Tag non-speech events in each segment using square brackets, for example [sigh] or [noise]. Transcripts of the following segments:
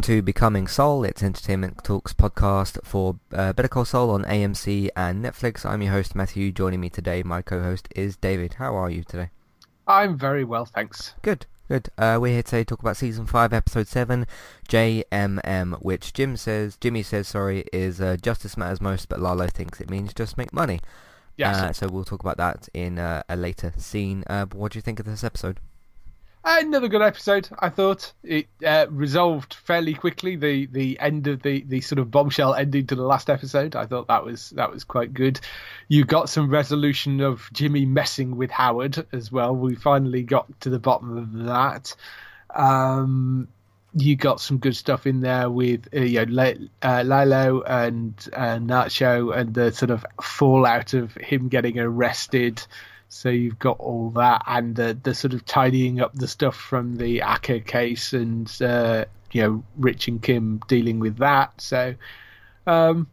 welcome to Becoming Saul. It's Entertainment Talks podcast for uh, Better Call Saul on AMC and Netflix. I'm your host Matthew. Joining me today, my co-host is David. How are you today? I'm very well, thanks. Good, good. Uh, we're here today to talk about season five, episode seven, JMM, which Jim says, Jimmy says, sorry, is uh, justice matters most, but Lalo thinks it means just make money. Yes. Uh, so we'll talk about that in uh, a later scene. Uh, but what do you think of this episode? Another good episode, I thought. It uh, resolved fairly quickly the, the end of the, the sort of bombshell ending to the last episode. I thought that was that was quite good. You got some resolution of Jimmy messing with Howard as well. We finally got to the bottom of that. Um, you got some good stuff in there with uh, you know, uh, Lalo and uh, Nacho and the sort of fallout of him getting arrested. So you've got all that and the, the sort of tidying up the stuff from the Acker case and, uh, you know, Rich and Kim dealing with that. So, um,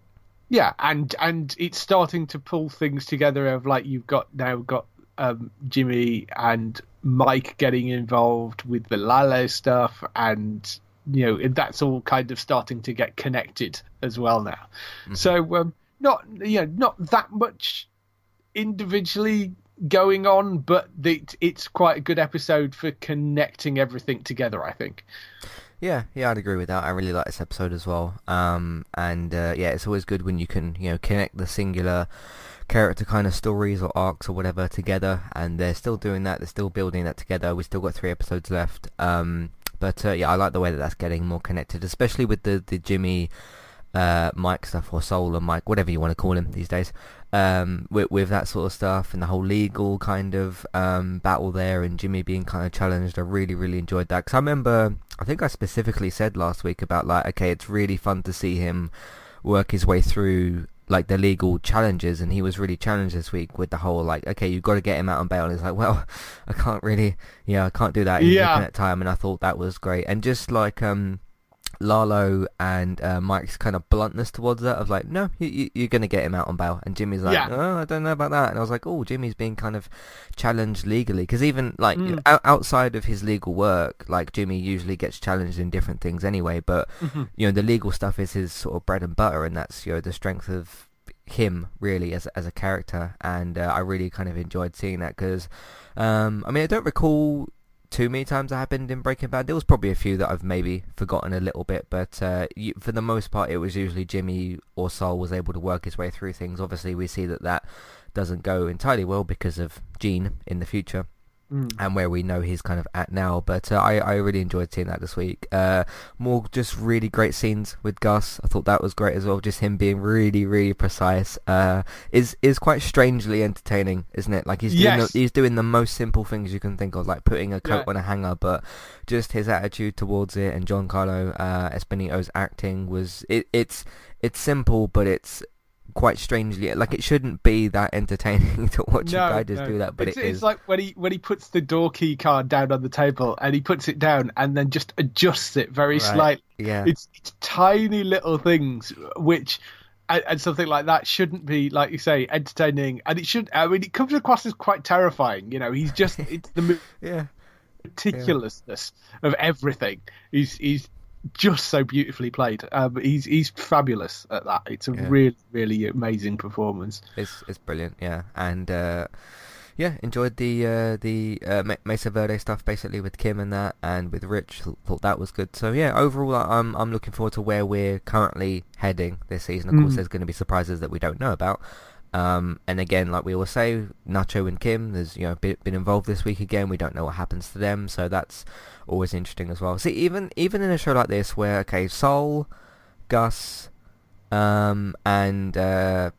yeah, and and it's starting to pull things together of like you've got now got um, Jimmy and Mike getting involved with the Lalo stuff and you know that's all kind of starting to get connected as well now. Mm-hmm. So um, not you know not that much individually going on, but it, it's quite a good episode for connecting everything together. I think. Yeah, yeah, I'd agree with that. I really like this episode as well. Um, and uh, yeah, it's always good when you can, you know, connect the singular character kind of stories or arcs or whatever together, and they're still doing that. They're still building that together. We've still got three episodes left. Um, but uh, yeah, I like the way that that's getting more connected, especially with the the Jimmy uh, Mike stuff or Saul or Mike, whatever you want to call him these days um, with, with that sort of stuff and the whole legal kind of um, battle there and Jimmy being kind of challenged. I really, really enjoyed that. Because I remember, I think I specifically said last week about like, okay, it's really fun to see him work his way through like the legal challenges. And he was really challenged this week with the whole like okay you've got to get him out on bail. And it's like well [laughs] I can't really yeah I can't do that in yeah. that time. And I thought that was great. And just like um Lalo and uh, Mike's kind of bluntness towards that of like, no, you, are going to get him out on bail. And Jimmy's like, yeah. oh, I don't know about that. And I was like, oh, Jimmy's being kind of challenged legally. Because even like mm. outside of his legal work, like Jimmy usually gets challenged in different things anyway. But, mm-hmm. you know, the legal stuff is his sort of bread and butter. And that's, you know, the strength of him really as, as a character. And uh, I really kind of enjoyed seeing that because, um, I mean, I don't recall too many times that happened in Breaking Bad. There was probably a few that I've maybe forgotten a little bit, but uh, you, for the most part, it was usually Jimmy or Saul was able to work his way through things. Obviously, we see that that doesn't go entirely well because of Gene in the future mm. and where we know he's kind of at now. But uh, I, I really enjoyed seeing that this week. Uh, more just really great scenes with Gus. I thought that was great as well. Just him being really, really precise uh, is is quite strangely entertaining, isn't it? Like he's doing yes. the, he's doing the most simple things you can think of, like putting a coat yeah. on a hanger, but just his attitude towards it and Giancarlo uh, Esposito's acting was it, it's it's simple, but it's quite strangely like it shouldn't be that entertaining [laughs] to watch no, a guy just no. do that but it's, it it's like when he when he puts the door key card down on the table and he puts it down and then just adjusts it very right. slightly yeah it's, it's tiny little things which and, and, something like that shouldn't be like you say entertaining and it should i mean it comes across as quite terrifying you know he's just it's the [laughs] yeah meticulousness yeah. of everything he's he's just so beautifully played. Um, he's he's fabulous at that. It's a yeah. really really amazing performance. It's it's brilliant, yeah, and uh, yeah, enjoyed the uh, the uh, Mesa Verde stuff basically with Kim and that, and with Rich. Thought that was good. So yeah, overall, I'm I'm looking forward to where we're currently heading this season. Of mm. course, there's going to be surprises that we don't know about. Um, and again, like we always say, Nacho and Kim, there's you know been, been involved this week again. We don't know what happens to them, so that's always interesting as well. See, even even in a show like this, where okay, Saul, Gus, um, and uh,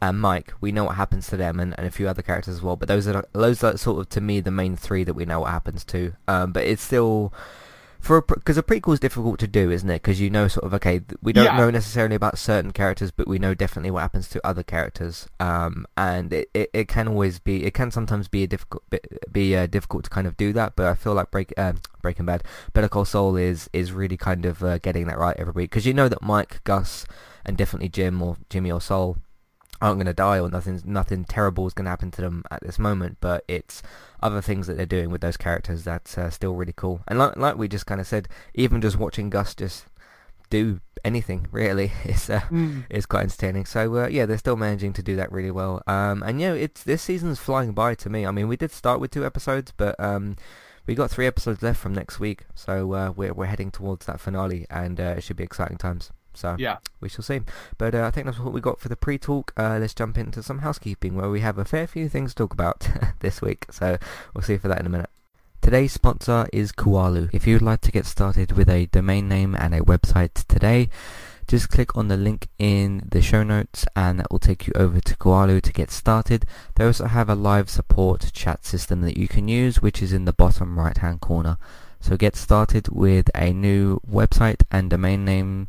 and Mike, we know what happens to them, and, and a few other characters as well. But those are those are sort of to me the main three that we know what happens to. Um, but it's still for because a, a prequel is difficult to do, isn't it? Because you know, sort of, okay, we don't yeah. know necessarily about certain characters, but we know definitely what happens to other characters. Um, and it, it, it can always be, it can sometimes be a difficult, be uh, difficult to kind of do that. But I feel like Break, uh, Breaking Bad, Better Call Saul is is really kind of uh, getting that right every week because you know that Mike, Gus, and definitely Jim or Jimmy or Saul aren't going to die or nothing nothing terrible is going to happen to them at this moment but it's other things that they're doing with those characters that's uh, still really cool and like, like we just kind of said even just watching Gus just do anything [laughs] really. is uh, Mm. it's quite entertaining. So uh, yeah, they're still managing to do that really well. Um, and you know, it's this season's flying by to me. I mean, we did start with two episodes, but um, we got three episodes left from next week, so uh, we're we're heading towards that finale, and uh, it should be exciting times. So Yeah. we shall see. But uh, I think that's what we got for the pre-talk. Uh, let's jump into some housekeeping, where we have a fair few things to talk about [laughs] this week. So we'll see for that in a minute. Today's sponsor is Kualu. If you'd like to get started with a domain name and a website today, just click on the link in the show notes and that will take you over to Kualu to get started. They also have a live support chat system that you can use which is in the bottom right hand corner. So get started with a new website and domain name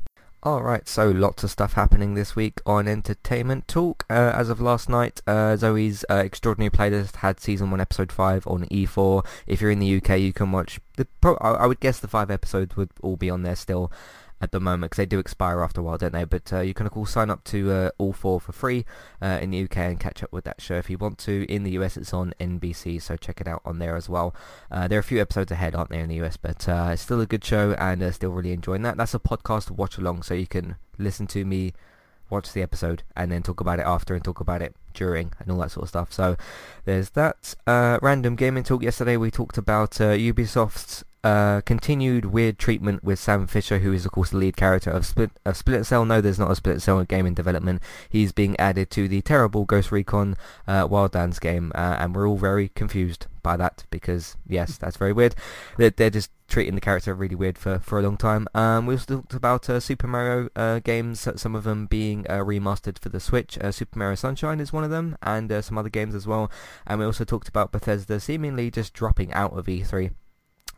Alright, so lots of stuff happening this week on Entertainment Talk. Uh, as of last night, uh, Zoey's uh, Extraordinary Playlist had Season 1, Episode 5 on E4. If you're in the UK, you can watch... the. Pro- I I would guess the five episodes would all be on there still at the moment because they do expire after a while, don't they? But uh, you can of course sign up to uh, all four for free uh, in the UK and catch up with that show if you want to. In the US, it's on NBC, so check it out on there as well. Uh, there are a few episodes ahead, aren't there, in the US? But uh, it's still a good show and uh, still really enjoying that. That's a podcast watch along, so you can listen to me watch the episode and then talk about it after and talk about it during and all that sort of stuff. So there's that. Uh, random gaming talk. Yesterday we talked about uh, Ubisoft's uh, continued weird treatment with Sam Fisher, who is of course the lead character of Split of Splinter Cell. No, there's not a Splinter Cell game in development. He's being added to the terrible Ghost Recon uh, Wildlands game, uh, and we're all very confused by that because yes, that's very weird. They're, they're just treating the character really weird for, for a long time. Um, we also talked about uh, Super Mario uh, games, some of them being uh, remastered for the Switch. Uh, Super Mario Sunshine is one of them, and uh, some other games as well. And we also talked about Bethesda seemingly just dropping out of E3.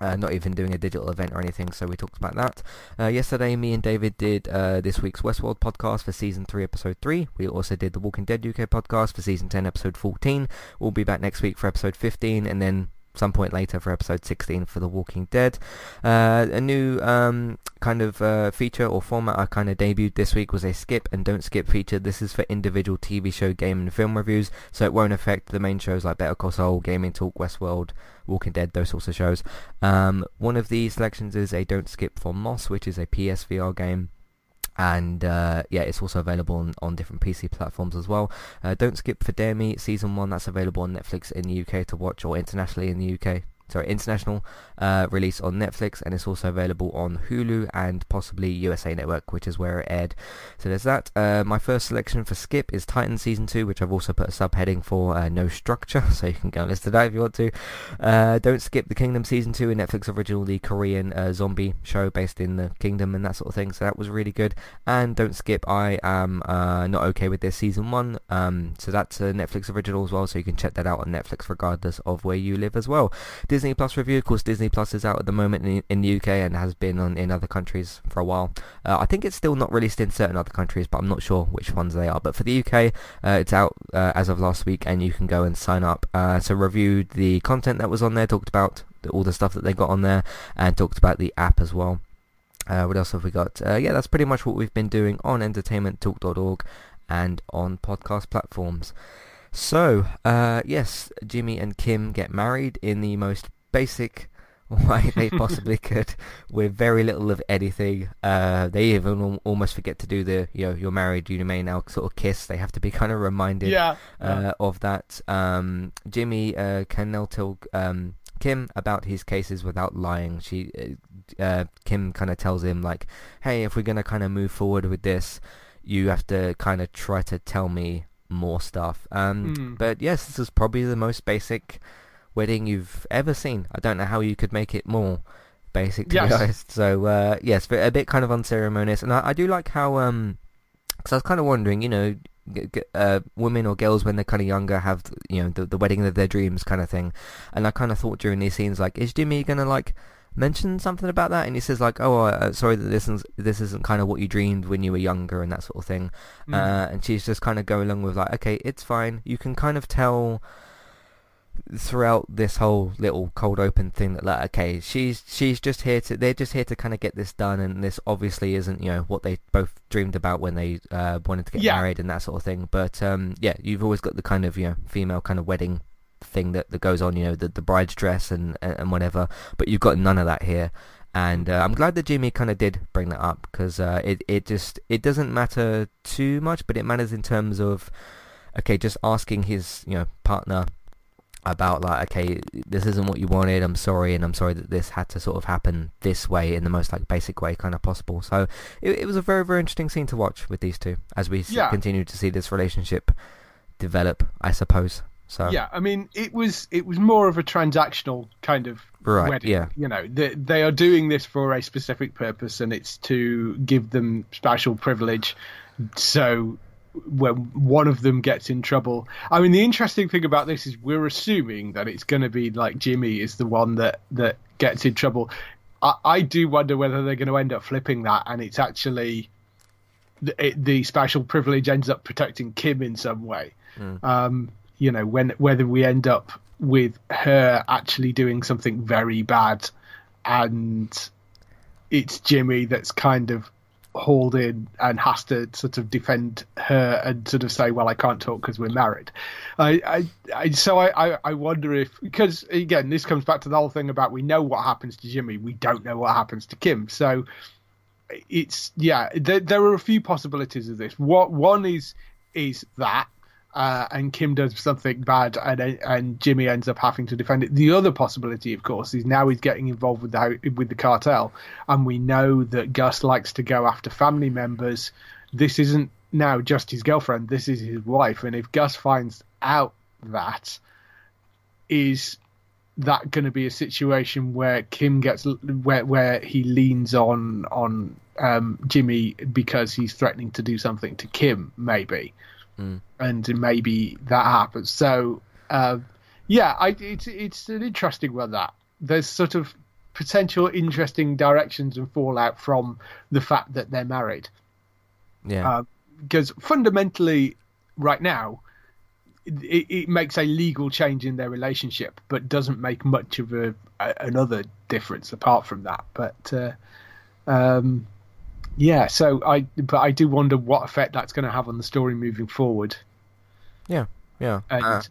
Uh, not even doing a digital event or anything, so we talked about that. Uh, yesterday, me and David did uh, this week's Westworld podcast for Season 3, Episode 3. We also did the Walking Dead UK podcast for Season 10, Episode 14. We'll be back next week for Episode 15, and then some point later for episode 16 for The Walking Dead. Uh, a new um, kind of uh, feature or format I kind of debuted this week was a skip and don't skip feature. This is for individual TV show, game and film reviews, so it won't affect the main shows like Better Call Saul, Gaming Talk, Westworld, Walking Dead, those sorts of shows. Um, one of the selections is a don't skip for Moss, which is a PSVR game and uh, yeah, it's also available on, on different PC platforms as well. Uh, Don't skip for Dare Me season one. That's available on Netflix in the UK to watch, or internationally in the UK. Sorry, international uh, release on Netflix, and it's also available on Hulu and possibly USA Network, which is where it aired. So there's that. Uh, my first selection for Skip is Titan Season 2, which I've also put a subheading for uh, No Structure, [laughs] so you can go and listen to that if you want to. Uh, don't skip The Kingdom Season 2, a Netflix original, the Korean uh, zombie show based in the kingdom and that sort of thing, so that was really good. And don't skip I Am uh, Not Okay With This Season 1, um, so that's a Netflix original as well, so you can check that out on Netflix regardless of where you live as well. Disney Plus review, of course Disney Plus is out at the moment in, in the UK and has been on in other countries for a while. Uh, I think it's still not released in certain other countries, but I'm not sure which ones they are. But for the UK, uh, it's out uh, as of last week, and you can go and sign up. Uh, so reviewed the content that was on there, talked about all the stuff that they got on there, and talked about the app as well. Uh, what else have we got? Uh, yeah, that's pretty much what we've been doing on entertainmenttalk.org and on podcast platforms. So, uh, yes, Jimmy and Kim get married in the most basic [laughs] way they possibly [laughs] could, with very little of anything. Uh, they even al- almost forget to do the, you know, you're married, you may now sort of kiss. They have to be kind of reminded Yeah. uh, of that. Um, Jimmy uh, can now tell um, Kim about his cases without lying. She uh, Kim kind of tells him like, "Hey, if we're gonna kind of move forward with this, you have to kind of try to tell me more stuff." Um, Mm. But yes, this is probably the most basic wedding you've ever seen. I don't know how you could make it more basic to Yes. be honest. So uh, yes, but a bit kind of unceremonious, and I, I do like how um, because I was kind of wondering, you know. g- g- Uh, women or girls when they're kind of younger have you know the, the wedding of their dreams kind of thing, and I kind of thought during these scenes like, is Jimmy gonna like mention something about that? And he says like, oh, uh, sorry that this isn't this isn't kind of what you dreamed when you were younger and that sort of thing. Mm. Uh, and she's just kind of going along with like, okay, it's fine. You can kind of tell throughout this whole little cold open thing that like, okay, she's she's just here to they're just here to kind of get this done, and this obviously isn't you know what they both dreamed about when they uh, wanted to get Yeah. married and that sort of thing. But um, yeah, you've always got the kind of you know female kind of wedding thing that, that goes on, you know, the the bride's dress and and whatever. But you've got none of that here. And uh, I'm glad that Jimmy kind of did bring that up because uh, it it just it doesn't matter too much, but it matters in terms of okay, just asking his you know partner about like okay, this isn't what you wanted. I'm sorry, and I'm sorry that this had to sort of happen this way in the most like basic way kind of possible. So it, it was a very very interesting scene to watch with these two as we Yeah. continue to see this relationship develop, I suppose. So Yeah, I mean, it was it was more of a transactional kind of Right, wedding. yeah. You know, they, they are doing this for a specific purpose, and it's to give them special privilege. So when one of them gets in trouble, I mean, the interesting thing about this is we're assuming that it's going to be like Jimmy is the one that that gets in trouble. I, I do wonder whether they're going to end up flipping that, and it's actually the, it, the special privilege ends up protecting Kim in some way. Um, you know, when whether we end up with her actually doing something very bad, and it's Jimmy that's kind of hauled in and has to sort of defend her and sort of say, "Well, I can't talk because we're married." I, I, I so I, I, wonder if because again, this comes back to the whole thing about we know what happens to Jimmy, we don't know what happens to Kim. So it's yeah, there, there are a few possibilities of this. What one is is that. Uh, and Kim does something bad, and and Jimmy ends up having to defend it. The other possibility, of course, is now he's getting involved with the with the cartel, and we know that Gus likes to go after family members. This isn't now just his girlfriend; this is his wife. And if Gus finds out that, is that going to be a situation where Kim gets where where he leans on on um, Jimmy because he's threatening to do something to Kim, maybe, and maybe that happens. So, uh, yeah, I, it's it's an interesting one. That there's sort of potential interesting directions and fallout from the fact that they're married yeah. because fundamentally, right now, it, it makes a legal change in their relationship, but doesn't make much of a, a another difference apart from that. But uh, um, yeah, so I but I do wonder what effect that's going to have on the story moving forward. yeah. Yeah. And Uh,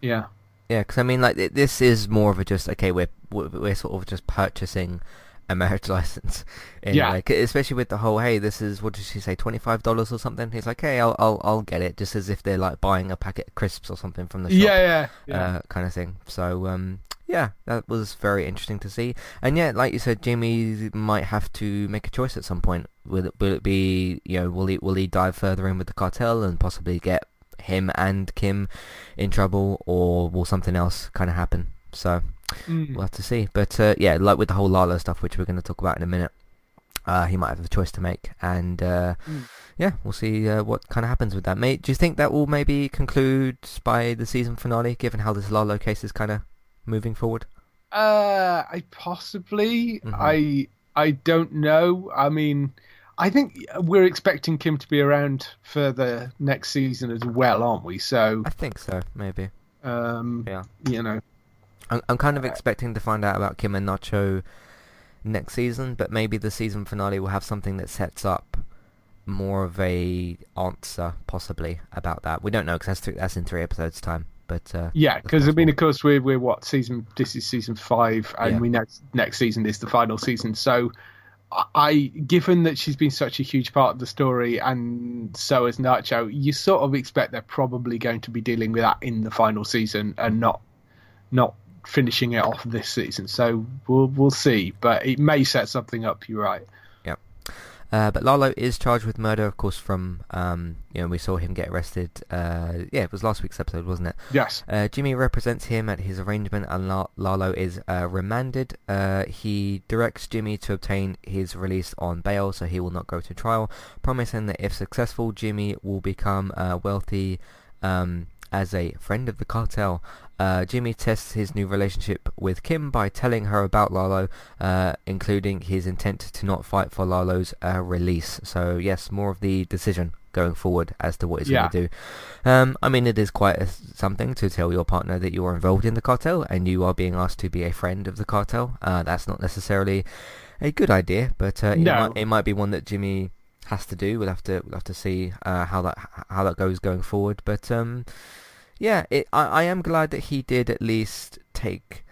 yeah, Yeah, because I mean, like this is more of a just okay. We're we're we're sort of just purchasing a marriage [laughs] license. In, Yeah. Like especially with the whole hey, this is what did she say, twenty five dollars or something? He's like, hey, I'll I'll I'll get it, just as if they're like buying a packet of crisps or something from the shop. yeah, yeah, yeah. Uh, kind of thing. So um, yeah, that was very interesting to see. And yeah, like you said, Jimmy might have to make a choice at some point. Will it, will it be you know will he will he dive further in with the cartel and possibly get him and Kim in trouble, or will something else kind of happen? So Mm. we'll have to see. But uh, yeah, like with the whole Lalo stuff, which we're going to talk about in a minute, uh, he might have a choice to make, and uh, Mm. yeah, we'll see uh, what kind of happens with that. Mate, do you think that will maybe conclude by the season finale, given how this Lalo case is kind of moving forward? Uh, I possibly. Mhm. I I don't know. I mean, I think we're expecting Kim to be around for the next season as well, aren't we? So, I think so, maybe. um, Yeah. you know, I'm, I'm kind of Uh, expecting to find out about Kim and Nacho next season, but maybe the season finale will have something that sets up more of a answer, possibly, about that. We don't know because that's, th- that's in three episodes' time. But uh, yeah, because I mean, of course, we're we're what season? This is season five, and Yeah. we know next season is the final season. So, I- I given that she's been such a huge part of the story, and so is Nacho, you sort of expect they're probably going to be dealing with that in the final season, and not not finishing it off this season. So we'll we'll see, but it may set something up. You're right. Uh, but Lalo is charged with murder, of course. From um, you know, we saw him get arrested. Uh, yeah, it was last week's episode, wasn't it? Yes. Uh, Jimmy represents him at his arraignment, and La- Lalo is uh, remanded. Uh, he directs Jimmy to obtain his release on bail, so he will not go to trial, promising that if successful, Jimmy will become uh, wealthy. Um, as a friend of the cartel. Uh, Jimmy tests his new relationship with Kim by telling her about Lalo, uh, including his intent to not fight for Lalo's uh, release. So yes, more of the decision going forward as to what he's Yeah. going to do. Um, I mean, it is quite a, something to tell your partner that you are involved in the cartel and you are being asked to be a friend of the cartel. Uh, that's not necessarily a good idea, but uh, it, might, it might be one that Jimmy has to do. We'll have to we'll have to see uh, how that how that goes going forward. But um, yeah, it, I I am glad that he did at least take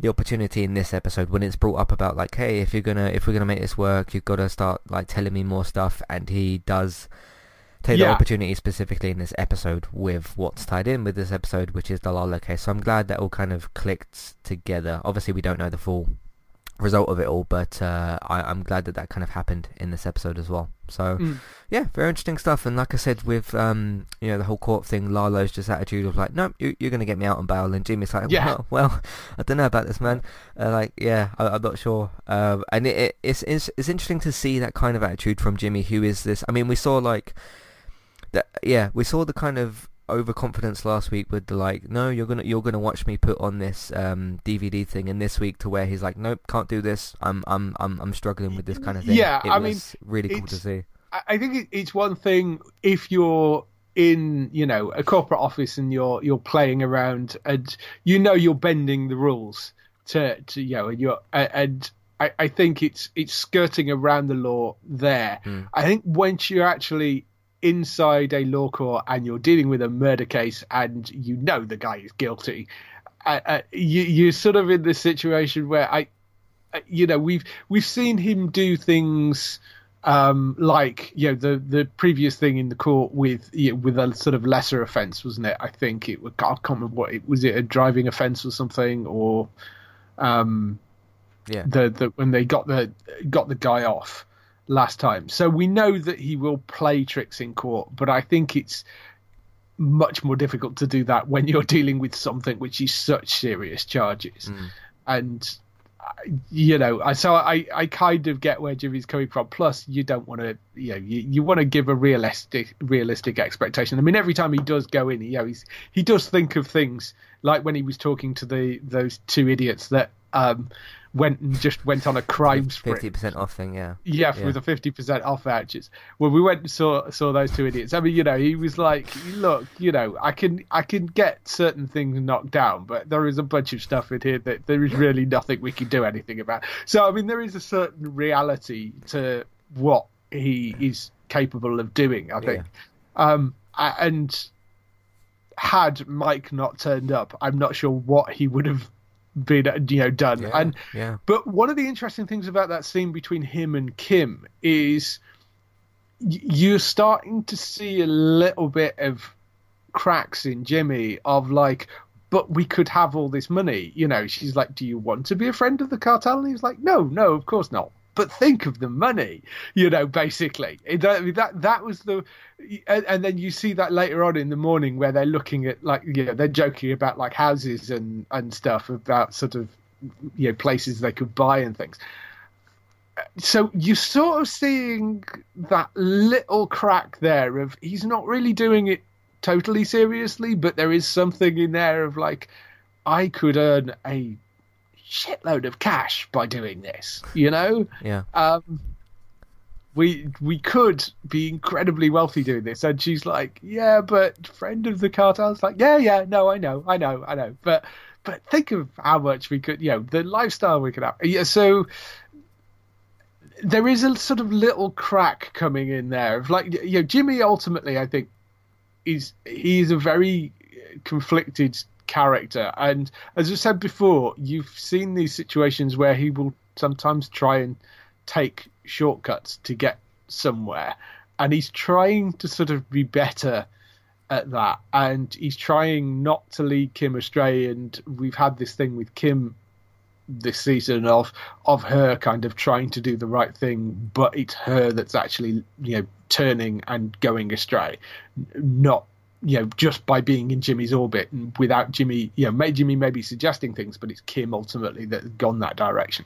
the opportunity in this episode when it's brought up about like, hey, if you're gonna if we're gonna make this work, you've got to start like telling me more stuff, and he does take the opportunity specifically in this episode with what's tied in with this episode, which is the Lalo case. So I'm glad that all kind of clicked together. Obviously, we don't know the full result of it all, but uh, I, I'm glad that that kind of happened in this episode as well. So Mm. yeah, very interesting stuff. And like I said, with um, you know the whole court thing, Lalo's just attitude of like, no, you, you're going to get me out on bail, and Jimmy's like, Yeah. well, well, I don't know about this, man. Uh, like, yeah, I, I'm not sure. Uh, and it, it, it's, it's it's interesting to see that kind of attitude from Jimmy, who is this. I mean, we saw like that. Yeah, we saw the kind of overconfidence last week with the like, no, you're gonna you're gonna watch me put on this um, DVD thing, and this week to where he's like, nope, can't do this. I'm I'm I'm I'm struggling with this kind of thing. Yeah, it I was mean, really cool to see. I- I think it's one thing if you're in you know a corporate office and you're you're playing around and you know you're bending the rules to to you know and you're and I, I think it's it's skirting around the law there. Mm. I think once you're actually inside a law court and you're dealing with a murder case and you know the guy is guilty, uh, uh, you, you're sort of in this situation where I, uh, you know, we've we've seen him do things um, like you know the the previous thing in the court with you know, with a sort of lesser offence, wasn't it? I think it was I can't remember what it was. It a driving offence or something, or um, Yeah. the, the when they got the got the guy off last time. So we know that he will play tricks in court, but I think it's much more difficult to do that when you're [laughs] dealing with something which is such serious charges. And you know, I so I I kind of get where Jimmy's coming from. Plus, you don't want to, you know, you, you want to give a realistic realistic expectation. I mean, every time he does go in, you know, he's he does think of things like when he was talking to the those two idiots that um went and just went on a crime spree. Fifty percent off thing, yeah. Yeah, Yeah. with the fifty percent off vouchers. When we went and saw saw those two idiots, I mean, you know, he was like, "Look, you know, I can I can get certain things knocked down, but there is a bunch of stuff in here that there is really nothing we can do anything about." So, I mean, there is a certain reality to what he is capable of doing. I think, um, a- and had Mike not turned up, I'm not sure what he would have been, you know, done. Yeah, And yeah. but one of the interesting things about that scene between him and Kim is you're starting to see a little bit of cracks in Jimmy of like, but we could have all this money. You know, she's like, do you want to be a friend of the cartel? And he's like, no, no, of course not. But think of the money, you know. Basically, that that, was the, and, and then you see that later on in the morning where they're looking at like, you know, they're joking about like houses and and stuff about sort of you know places they could buy and things so you're sort of seeing that little crack there of he's not really doing it totally seriously but there is something in there of like i could earn a shitload of cash by doing this you know? Yeah. um we we could be incredibly wealthy doing this. And she's like yeah but friend of the cartel's like yeah yeah no i know i know i know. But but think of how much we could you know the lifestyle we could have. Yeah so there is a sort of little crack coming in there of like you know jimmy ultimately i think is he's a very conflicted character. And as i said before you've seen these situations where he will sometimes try and take shortcuts to get somewhere. And he's trying to sort of be better at that, and he's trying not to lead Kim astray. And we've had this thing with Kim this season of of her kind of trying to do the right thing, but it's her that's actually you know turning and going astray, not you know just by being in Jimmy's orbit and without Jimmy, you know, may, Jimmy maybe suggesting things, but it's Kim ultimately that's gone that direction.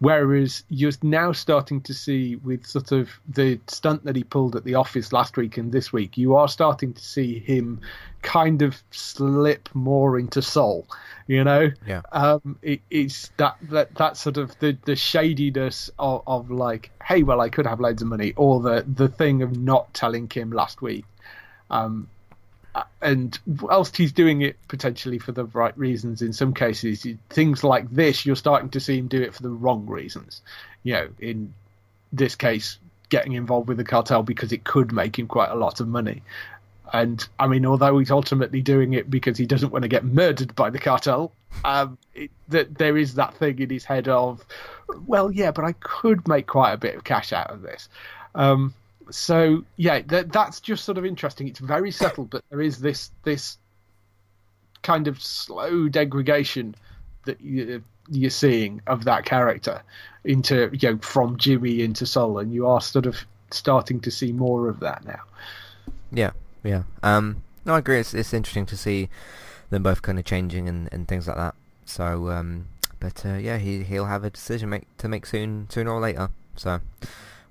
Whereas you're now starting to see with sort of the stunt that he pulled at the office last week and this week, you are starting to see him kind of slip more into Saul. You know, Yeah. um, it, it's that, that that sort of the, the shadiness of, of like, hey, well, I could have loads of money, or the the thing of not telling Kim last week. Um, and whilst he's doing it potentially for the right reasons in some cases things like this you're starting to see him do it for the wrong reasons. You know in this case getting involved with the cartel because it could make him quite a lot of money. And i mean although he's ultimately doing it because he doesn't want to get murdered by the cartel um it, that there is that thing in his head of well yeah but i could make quite a bit of cash out of this. Um so yeah, that, that's just sort of interesting. It's very subtle, but there is this this kind of slow degradation that you, you're seeing of that character into you know from Jimmy into Saul, and you are sort of starting to see more of that now. Yeah, yeah. Um, no, I agree. It's it's interesting to see them both kind of changing and, and things like that. So, um, but uh, yeah, he he'll have a decision make to make soon, sooner or later. So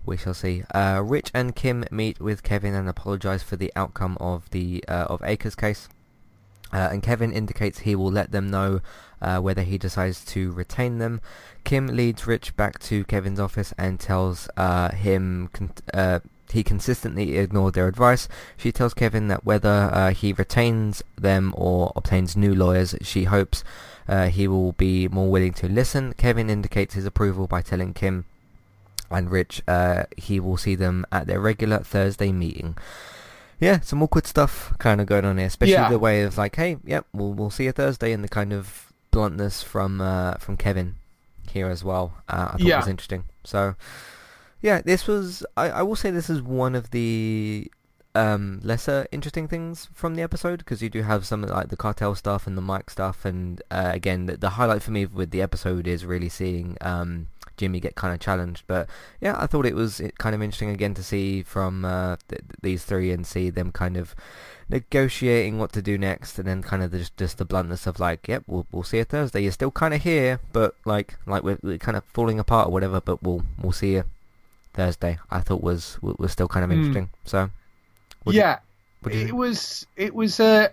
we shall see. Uh, Rich and Kim meet with Kevin and apologise for the outcome of the uh, of Acker's case. Uh, and Kevin indicates he will let them know uh, whether he decides to retain them. Kim leads Rich back to Kevin's office and tells uh, him con- uh, he consistently ignored their advice. She tells Kevin that whether uh, he retains them or obtains new lawyers, she hopes uh, he will be more willing to listen. Kevin indicates his approval by telling Kim and Rich he will see them at their regular Thursday meeting yeah, some awkward stuff kind of going on here, especially Yeah. the way of like, hey, yep, we'll we'll see you Thursday, and the kind of bluntness from uh, from Kevin here as well. Uh, I thought Yeah. was interesting. So, yeah, this was. I, I will say this is one of the um, lesser interesting things from the episode because you do have some like the cartel stuff and the Mike stuff, and uh, again, the, the highlight for me with the episode is really seeing um, Jimmy get kind of challenged. But yeah, I thought it was kind of interesting again to see from uh, th- these three and see them kind of negotiating what to do next, and then kind of just just the bluntness of like, yep, we'll we'll see you Thursday. You're still kind of here, but like like we're, we're kind of falling apart or whatever. But we'll we'll see you Thursday. I thought was was still kind of Hmm. interesting. So what do you- yeah, you it was it was a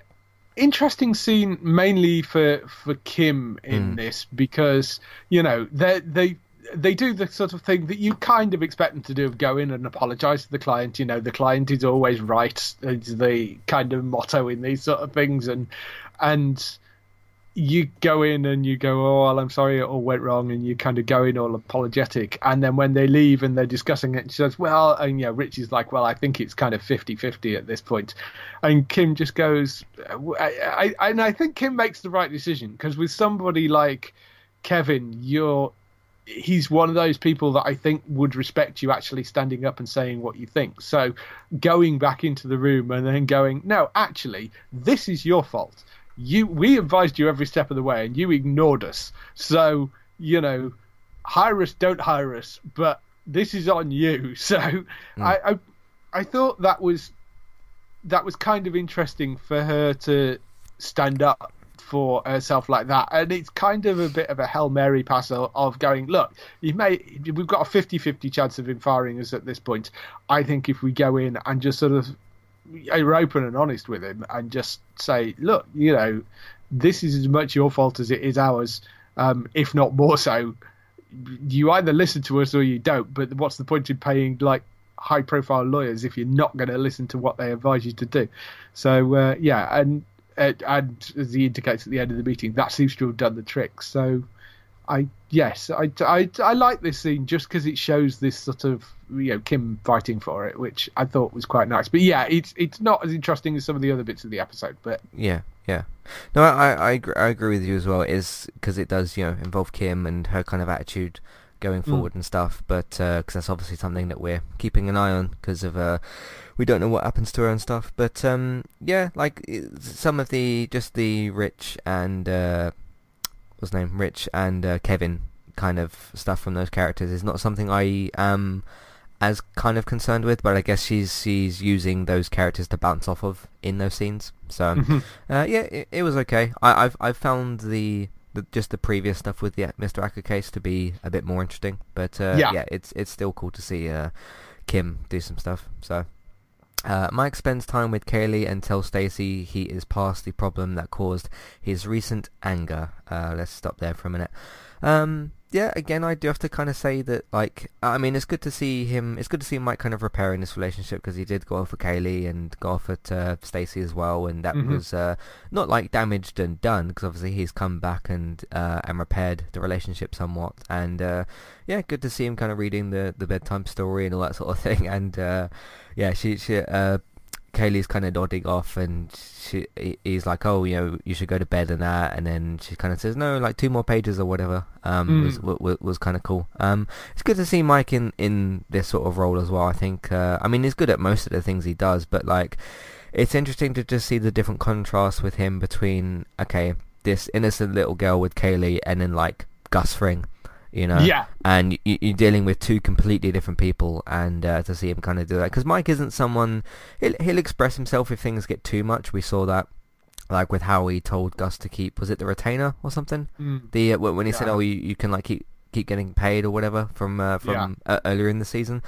interesting scene mainly for for Kim in Mm. this because you know they they they do the sort of thing that you kind of expect them to do of go in and apologize to the client you know the client is always right is the kind of motto in these sort of things and and you go in and you go, oh, well, I'm sorry it all went wrong, and you kind of go in all apologetic. And then when they leave and they're discussing it, she says, well, and you know, Rich is like, well, I think it's kind of 50 50 at this point. And Kim just goes, I, I, and I think Kim makes the right decision because with somebody like Kevin, you're. He's one of those people that I think would respect you actually standing up and saying what you think. So going back into the room and then going, no, actually, this is your fault. You we advised you every step of the way and you ignored us. So you know hire us don't hire us but this is on you. [laughs] So hmm. I, I i thought that was that was kind of interesting for her to stand up for herself like that and it's kind of a bit of a hail mary pass of- going look you may we've got a 50-50 chance of him firing us at this point i think if we go in and just sort of are open and honest with him and just say, look, you know, this is as much your fault as it is ours, um, if not more so. You either listen to us or you don't. But what's the point in paying like high profile lawyers if you're not going to listen to what they advise you to do? So uh, yeah, and uh, and as he indicates at the end of the meeting, that seems to have done the trick. So I yes, I, I, I like this scene just because it shows this sort of you know Kim fighting for it, which I thought was quite nice. But yeah, it's it's not as interesting as some of the other bits of the episode. But Yeah, yeah. No, I I agree, I agree with you as well. Is because it does you know involve Kim and her kind of attitude going forward and stuff. But because that's obviously something that we're keeping an eye on because of uh, we don't know what happens to her and stuff. But um, yeah, like some of the just the Rich and uh, what's his name, Rich and uh, Kevin kind of stuff from those characters is not something I am as kind of concerned with, but I guess she's she's using those characters to bounce off of in those scenes. So Mhm. uh, yeah, it, it was okay. I, I've I've found the, the just the previous stuff with the Mr. Acker case to be a bit more interesting, but uh, Yeah. yeah, it's it's still cool to see uh, Kim do some stuff. So. Uh, Mike spends time with Kaylee and tells Stacy he is past the problem that caused his recent anger. Uh, let's stop there for a minute. Um, yeah, again, I do have to kind of say that, like, I mean, it's good to see him. It's good to see Mike kind of repairing this relationship because he did go off with Kaylee and go off at uh, Stacy as well, and that Mhm. was uh, not like damaged and done because obviously he's come back and uh, and repaired the relationship somewhat. And uh, yeah, good to see him kind of reading the the bedtime story and all that sort of [laughs] thing. And uh, yeah, she she uh, Kaylee's kind of nodding off, and she he- he's like, "Oh, you know, you should go to bed and that." And then she kind of says, "No, like two more pages or whatever." Um, Mm. was was, was kind of cool. Um, it's good to see Mike in in this sort of role as well. I think. Uh, I mean, he's good at most of the things he does, but like, it's interesting to just see the different contrasts with him between okay, this innocent little girl with Kaylee, and then like Gus Fring. You know, Yeah. and you, you're dealing with two completely different people, and uh, to see him kind of do that, because Mike isn't someone he'll, he'll express himself if things get too much. We saw that, like with how he told Gus to keep was it the retainer or something? Mm. The uh, when he said, "Oh, you, you can like keep keep getting paid or whatever from uh, from uh, earlier in the season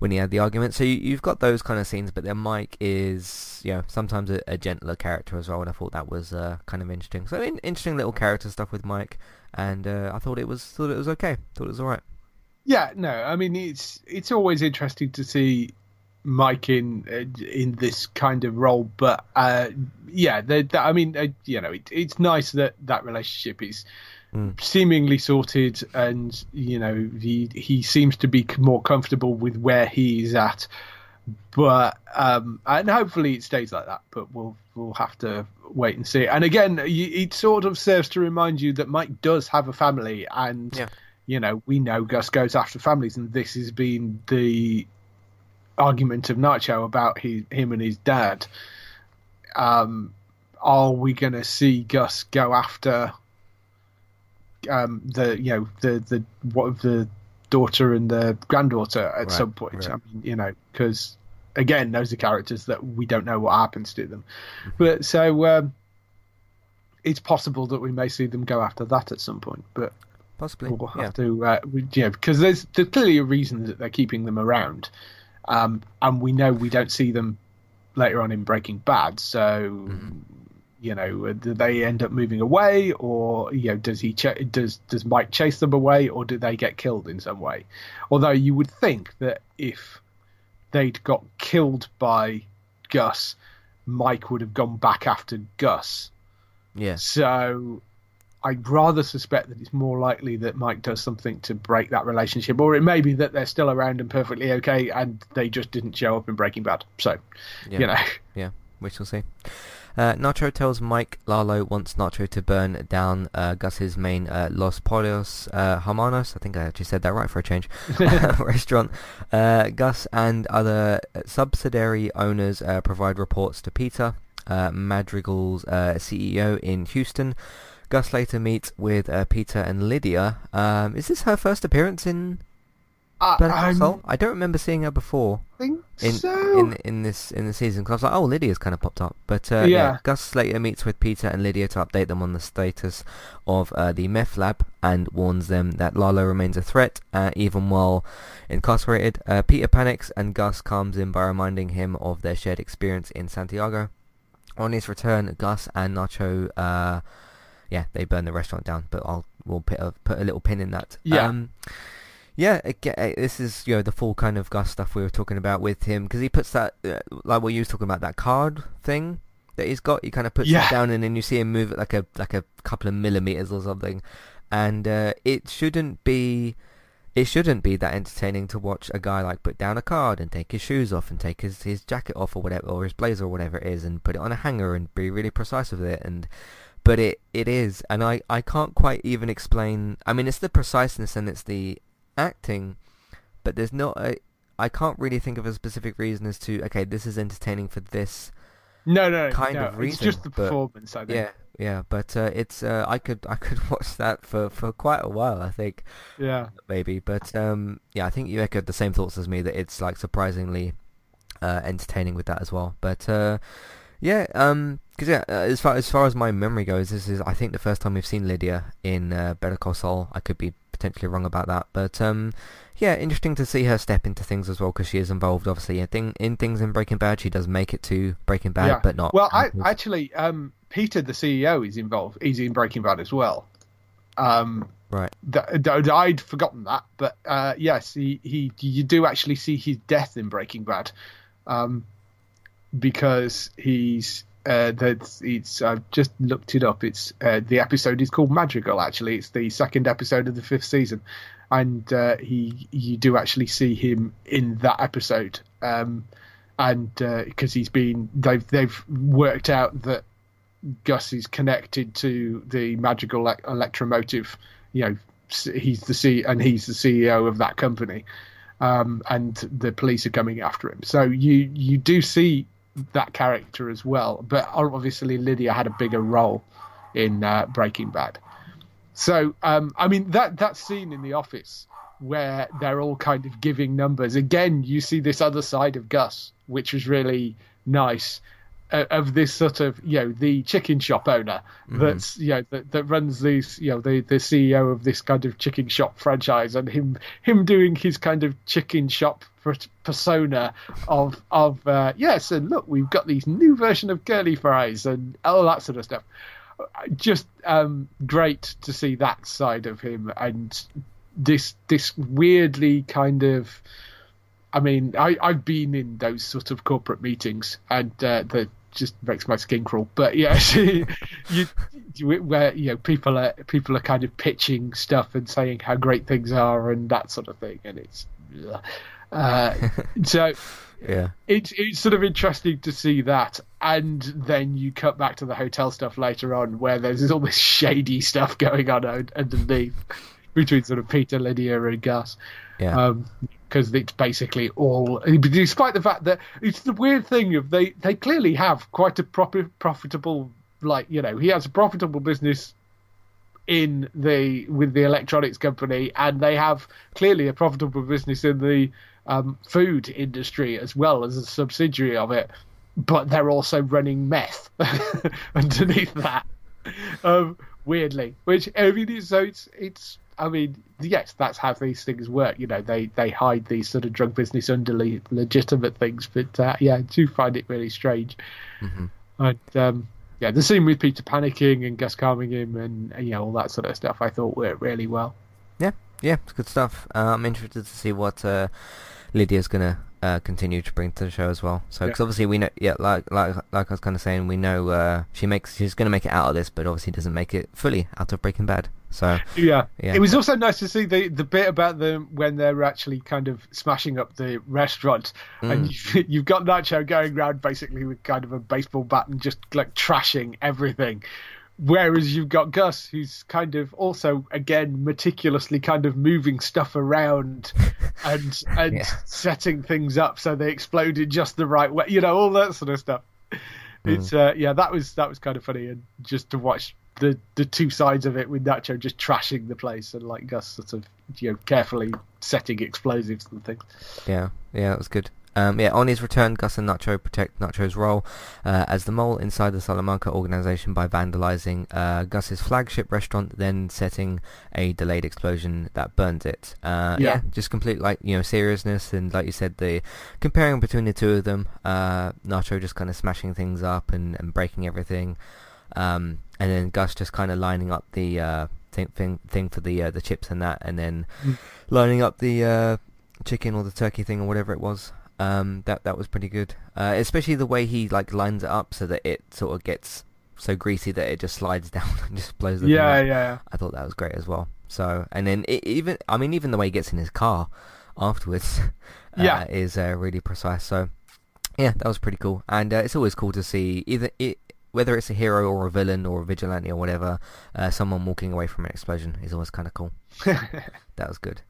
when he had the argument." So you, you've got those kind of scenes, but then Mike is you know sometimes a, a gentler character as well, and I thought that was uh, kind of interesting. So in, interesting little character stuff with Mike, and uh, I thought it was thought it was okay. Thought it was all right. Yeah, no, I mean it's it's always interesting to see Mike in uh, in this kind of role, but uh, yeah, I mean, uh, you know, it, it's nice that that relationship is Mm. seemingly sorted, and you know, he he seems to be more comfortable with where he is at, but um, and hopefully it stays like that. But we'll we'll have to wait and see. And again, it sort of serves to remind you that Mike does have a family, and Yeah. you know, we know Gus goes after families, and this has been the argument of Nacho about his, him and his dad. Um, are we going to see Gus go after um, the you know the the what the daughter and the granddaughter at Right, some point? right. I mean, you know, because again, those are characters that we don't know what happens to them. But so um, it's possible that we may see them go after that at some point, but Possibly, we'll have yeah. to, uh, we, you know, because there's there's clearly a reason that they're keeping them around, um, and we know we don't see them later on in Breaking Bad. So, Mm-hmm. you know, do they end up moving away, or you know, does he ch- does does Mike chase them away, or do they get killed in some way? Although you would think that if they'd got killed by Gus, Mike would have gone back after Gus. Yeah. So I'd rather suspect that it's more likely that Mike does something to break that relationship, or it may be that they're still around and perfectly okay, and they just didn't show up in Breaking Bad. So, Yeah. you know, Yeah, we shall see. Uh, Nacho tells Mike Lalo wants Nacho to burn down uh, Gus's main uh, Los Pollos uh, Hermanos. I think I actually said that right for a change. [laughs] [laughs] restaurant. Uh, Gus and other subsidiary owners uh, provide reports to Peter, uh, Madrigal's uh, CEO in Houston. Gus later meets with uh, Peter and Lydia. Um, is this her first appearance in I, Better Call I don't remember seeing her before think in so. in in this in the season because I was like, oh, Lydia's kind of popped up. But uh, yeah. Yeah. Gus Slater meets with Peter and Lydia to update them on the status of uh, the meth lab and warns them that Lalo remains a threat uh, even while incarcerated. Uh, Peter panics and Gus calms him by reminding him of their shared experience in Santiago. On his return, Gus and Nacho, uh, yeah, they burn the restaurant down. But I'll we'll put a put a little pin in that. Yeah. Um, yeah, aga uh, this is you know the full kind of Gus stuff we were talking about with him because he puts that uh, like what you was talking about that card thing that he's got. He kind of puts Yeah. it down and then you see him move it like a like a couple of millimeters or something, and uh, it shouldn't be. It shouldn't be that entertaining to watch a guy like put down a card and take his shoes off and take his, his jacket off or whatever or his blazer or whatever it is and put it on a hanger and be really precise with it and but it it is and I, I can't quite even explain I mean it's the preciseness and it's the acting, but there's not a. I can't really think of a specific reason as to okay, this is entertaining for this. No, no, kind no. of it's reason, just the performance. I think. Yeah, yeah, but uh, it's uh, I could I could [laughs] watch that for, for quite a while. I think yeah. maybe, but um, yeah, I think you echoed the same thoughts as me that it's like surprisingly uh, entertaining with that as well. But uh, yeah, um, because yeah, uh, as far as far as my memory goes, this is I think the first time we've seen Lydia in uh, Better Call Saul. I could be potentially wrong about that, but um, yeah, interesting to see her step into things as well because she is involved obviously in, thing, in things in Breaking Bad. She does make it to Breaking Bad, yeah. but not. Well, I actually, um, Peter, the CEO, is involved. He's in Breaking Bad as well. Um, right. th- th- I'd forgotten that, but uh, yes, he, he you do actually see his death in Breaking Bad, um, because he's uh, it's I've just looked it up. It's uh, the episode is called Madrigal. Actually, it's the second episode of the fifth season, and uh, he you do actually see him in that episode, um, and because he's been they've they've worked out that Gus is connected to the Madrigal elec- Elektromotive. You know, he's the C and he's the CEO of that company, um, and the police are coming after him. So you you do see that character as well, but obviously Lydia had a bigger role in uh, Breaking Bad. So um, I mean that that scene in the office where they're all kind of giving numbers again, you see this other side of Gus, which was really nice. uh, Of this sort of, you know, the chicken shop owner that's, you know, that, that runs these, you know, the, the CEO of this kind of chicken shop franchise, and him him doing his kind of chicken shop persona of of uh, yes, and look, we've got these new version of curly fries and all that sort of stuff. Just um, great to see that side of him and this this weirdly kind of I mean I I've been in those sort of corporate meetings and uh, that just makes my skin crawl. But yeah [laughs] you, you where you know people are people are kind of pitching stuff and saying how great things are and that sort of thing. And it's uh, [laughs] so [laughs] Yeah. it's it's sort of interesting to see that, and then you cut back to the hotel stuff later on, where there's all this shady stuff going on underneath between sort of Peter, Lydia, and Gus. Yeah. because it's basically all, despite the fact that it's the weird thing of they they clearly have quite a proper profitable like you know he has a profitable business in the with the electronics company, and they have clearly a profitable business in the um, food industry as well as a subsidiary of it. But they're also running meth [laughs] underneath that, um, weirdly. Which I mean, it's, so it's it's. I mean, yes, that's how these things work. You know, they they hide these sort of drug business under le- legitimate things. But uh, yeah, I do find it really strange. And um, yeah, the scene with Peter panicking and Gus calming him and you know all that sort of stuff, I thought worked really well. Yeah, yeah, it's good stuff. Uh, I'm interested to see what uh, Lydia's gonna uh, continue to bring to the show as well. So, because Yeah. obviously we know, yeah, like like like I was kind of saying, we know uh, she makes she's gonna make it out of this, but obviously doesn't make it fully out of Breaking Bad. So, Yeah. Yeah. It was also nice to see the the bit about them when they're actually kind of smashing up the restaurant, and you, [laughs] you've got Nacho going around basically with kind of a baseball bat and just like trashing everything. Whereas you've got Gus, who's kind of also again meticulously kind of moving stuff around [laughs] and and Yeah. setting things up so they explode in just the right way, you know, all that sort of stuff. It's uh, yeah, that was that was kind of funny, and just to watch the the two sides of it with Nacho just trashing the place and like Gus sort of you know carefully setting explosives and things. yeah, yeah, that was good. Um, yeah, on his return, Gus and Nacho protect Nacho's role uh, as the mole inside the Salamanca organization by vandalizing uh, Gus's flagship restaurant, then setting a delayed explosion that burns it. Uh, yeah. Yeah. just complete like you know seriousness and like you said, the comparing between the two of them, uh, Nacho just kind of smashing things up and, and breaking everything, um, and then Gus just kind of lining up the uh, thing, thing thing for the uh, the chips and that, and then Mm. lining up the uh, chicken or the turkey thing or whatever it was. Um, that that was pretty good, uh, especially the way he like lines it up so that it sort of gets so greasy that it just slides [laughs] down and just blows the thing Yeah, yeah, I thought that was great as well. So, and then it, even I mean even the way he gets in his car afterwards, [laughs] uh, Yeah. is uh, really precise. So, yeah, that was pretty cool. And uh, it's always cool to see either it whether it's a hero or a villain or a vigilante or whatever, uh, someone walking away from an explosion is always kind of cool. [laughs] that was good.